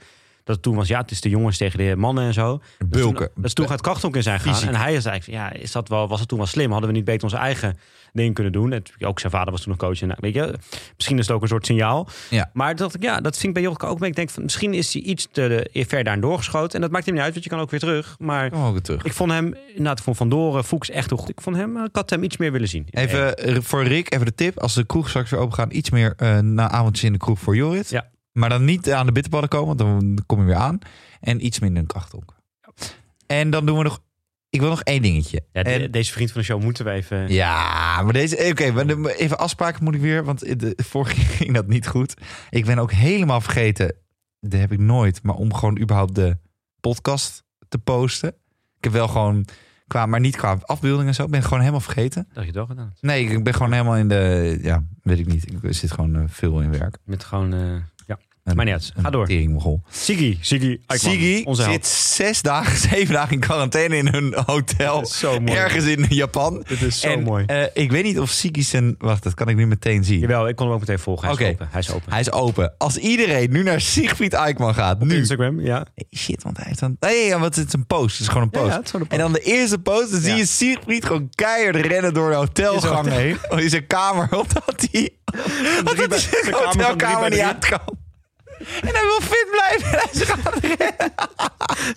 [SPEAKER 1] Dat het toen was, ja, het is de jongens tegen de mannen en zo.
[SPEAKER 2] Bulken.
[SPEAKER 1] Dat is toen gaat kracht ook in zijn gaan.
[SPEAKER 2] Fysiek.
[SPEAKER 1] En hij is eigenlijk, ja, is dat wel, was het toen wel slim? Hadden we niet beter onze eigen ding kunnen doen? En ook zijn vader was toen nog coach. En, nou, weet je, misschien is het ook een soort signaal.
[SPEAKER 2] Ja.
[SPEAKER 1] Maar dat, ja, dat vind ik bij Jorka ook. mee. Ik denk van, misschien is hij iets te de, ver daarin doorgeschoten. En dat maakt hem niet uit, want je kan ook weer terug. Maar
[SPEAKER 2] weer terug.
[SPEAKER 1] ik vond hem, inderdaad, ik vond Van Doren, Fuchs echt heel goed. Ik vond hem, ik had hem iets meer willen zien.
[SPEAKER 2] Even eh, voor Rick, even de tip. Als de kroeg straks weer open gaan, iets meer eh, na avondjes in de kroeg voor Jorrit.
[SPEAKER 1] Ja.
[SPEAKER 2] Maar dan niet aan de bitterballen komen, want dan kom je weer aan. En iets minder een krachtonk. En dan doen we nog... Ik wil nog één dingetje.
[SPEAKER 1] Ja, de-
[SPEAKER 2] en,
[SPEAKER 1] deze vriend van de show moeten we even...
[SPEAKER 2] ja, maar deze... Oké, maar de- even afspraken moet ik weer, want de, vorige keer ging dat niet goed. Ik ben ook helemaal vergeten, dat heb ik nooit, maar om gewoon überhaupt de podcast te posten. Ik heb wel gewoon, qua, maar niet qua afbeeldingen en zo, ben ik gewoon helemaal vergeten.
[SPEAKER 1] Dat je wel gedaan.
[SPEAKER 2] Nee, ik ben gewoon helemaal in de. Ja, weet ik niet. Ik zit gewoon eh, veel in werk.
[SPEAKER 1] Met gewoon, eh, Maar niet uit. Ga
[SPEAKER 2] een
[SPEAKER 1] door. Eikman,
[SPEAKER 2] Sigi
[SPEAKER 1] onze held.
[SPEAKER 2] zit zes dagen, zeven dagen in quarantaine in hun hotel.
[SPEAKER 1] Zo mooi.
[SPEAKER 2] Ergens in Japan.
[SPEAKER 1] Dit is zo
[SPEAKER 2] en,
[SPEAKER 1] mooi.
[SPEAKER 2] eh, ik weet niet of Sigi zijn. Wacht, dat kan ik nu meteen zien.
[SPEAKER 1] Jawel, ik kon hem ook meteen volgen. Hij is open. Hij is open.
[SPEAKER 2] Hij is open. Als iedereen nu naar Siegfried Eikman gaat, nu.
[SPEAKER 1] Instagram, ja.
[SPEAKER 2] Shit, want hij heeft dan. Nee, ja, want het is een post. Het is gewoon een post.
[SPEAKER 1] ja, een
[SPEAKER 2] En dan de eerste post, dan zie je Siegfried gewoon keihard rennen door de hotelgang heen. Oh, in zijn kamer, omdat hij. Omdat hij zijn
[SPEAKER 1] de kamer van drie
[SPEAKER 2] hotelkamer niet uit kan. En hij wil fit blijven. En hij is rennen.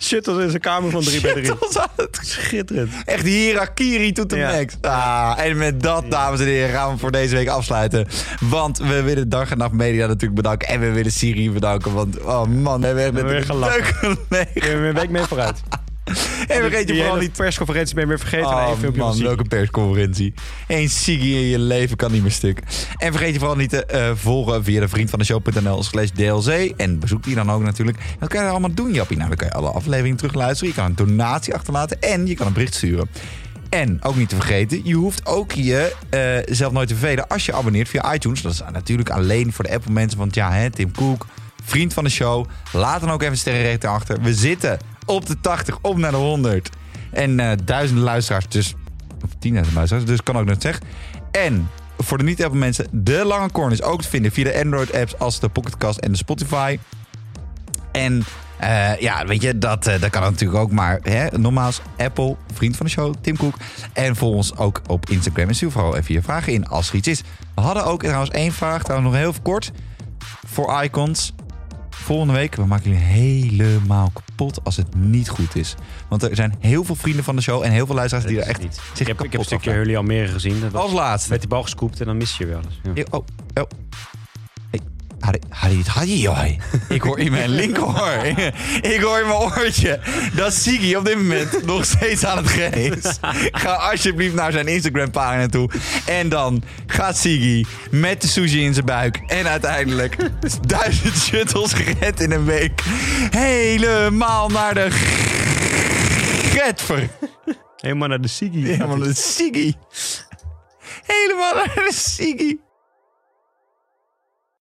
[SPEAKER 1] Shit, dat is een kamer van 3 bij 3.
[SPEAKER 2] Shit, aan het-
[SPEAKER 1] Schitterend.
[SPEAKER 2] Echt hirakiri to the
[SPEAKER 1] Ja.
[SPEAKER 2] max. Ah, en met dat, dames en heren, gaan we voor deze week afsluiten. Want we willen Dag en Nacht Media natuurlijk bedanken. En we willen Siri bedanken. Want, oh man, we hebben echt met
[SPEAKER 1] hebben
[SPEAKER 2] een
[SPEAKER 1] weer gelachen.
[SPEAKER 2] leuke mee.
[SPEAKER 1] Ik ben een week mee vooruit.
[SPEAKER 2] En vergeet je vooral niet
[SPEAKER 1] persconferentie ben je weer vergeten.
[SPEAKER 2] Oh man, welke persconferentie. Eén Siggy in je leven kan niet meer stuk. En vergeet je vooral niet te eh, volgen via de vriendvandeshow.nl slash DLC. En bezoek die dan ook natuurlijk. Wat kan je er allemaal doen, Jappie? Nou, dan kan je alle afleveringen terugluisteren. Je kan een donatie achterlaten en je kan een bericht sturen. En ook niet te vergeten, je hoeft ook je eh, zelf nooit te vervelen als je abonneert via iTunes. Dat is natuurlijk alleen voor de Apple mensen, want ja, hè, Tim Cook, vriend van de show. Laat dan ook even sterrenreten achter. We zitten op de 80, op naar de 100. En eh, duizenden luisteraars, dus, of 10.000 luisteraars, dus kan ook nog zeggen. En voor de niet-Apple mensen, de lange corner is ook te vinden via de Android-apps als de Pocketcast en de Spotify. En eh, ja, weet je, dat, eh, dat kan natuurlijk ook. Maar hè, nogmaals, Apple, vriend van de show, Tim Cook. En volg ons ook op Instagram. En stuur vooral even je vragen in als er iets is. We hadden ook trouwens één vraag, trouwens nog heel kort. Voor Icons. Volgende week, we maken jullie helemaal kapot als het niet goed is. Want er zijn heel veel vrienden van de show en heel veel luisteraars die er echt
[SPEAKER 1] niet.
[SPEAKER 2] zich
[SPEAKER 1] Ik heb, ik heb een stukje. Hurley Almere gezien. Dat was
[SPEAKER 2] Als laatste.
[SPEAKER 1] met die bal gescoopt en dan mis je weer alles. Ja.
[SPEAKER 2] Oh, oh. Hey, Harry, Harry, Harry, joh. Ik hoor in mijn linkeroor. Ik hoor in mijn oortje dat Sigi op dit moment nog steeds aan het rennen is. Ga alsjeblieft naar zijn Instagram pagina toe. En dan gaat Sigi met de sushi in zijn buik. En uiteindelijk duizend shuttles gered in een week. Helemaal naar de Getver.
[SPEAKER 1] Helemaal naar de Sigi.
[SPEAKER 2] Helemaal naar de Sigi. Helemaal naar de Sigi.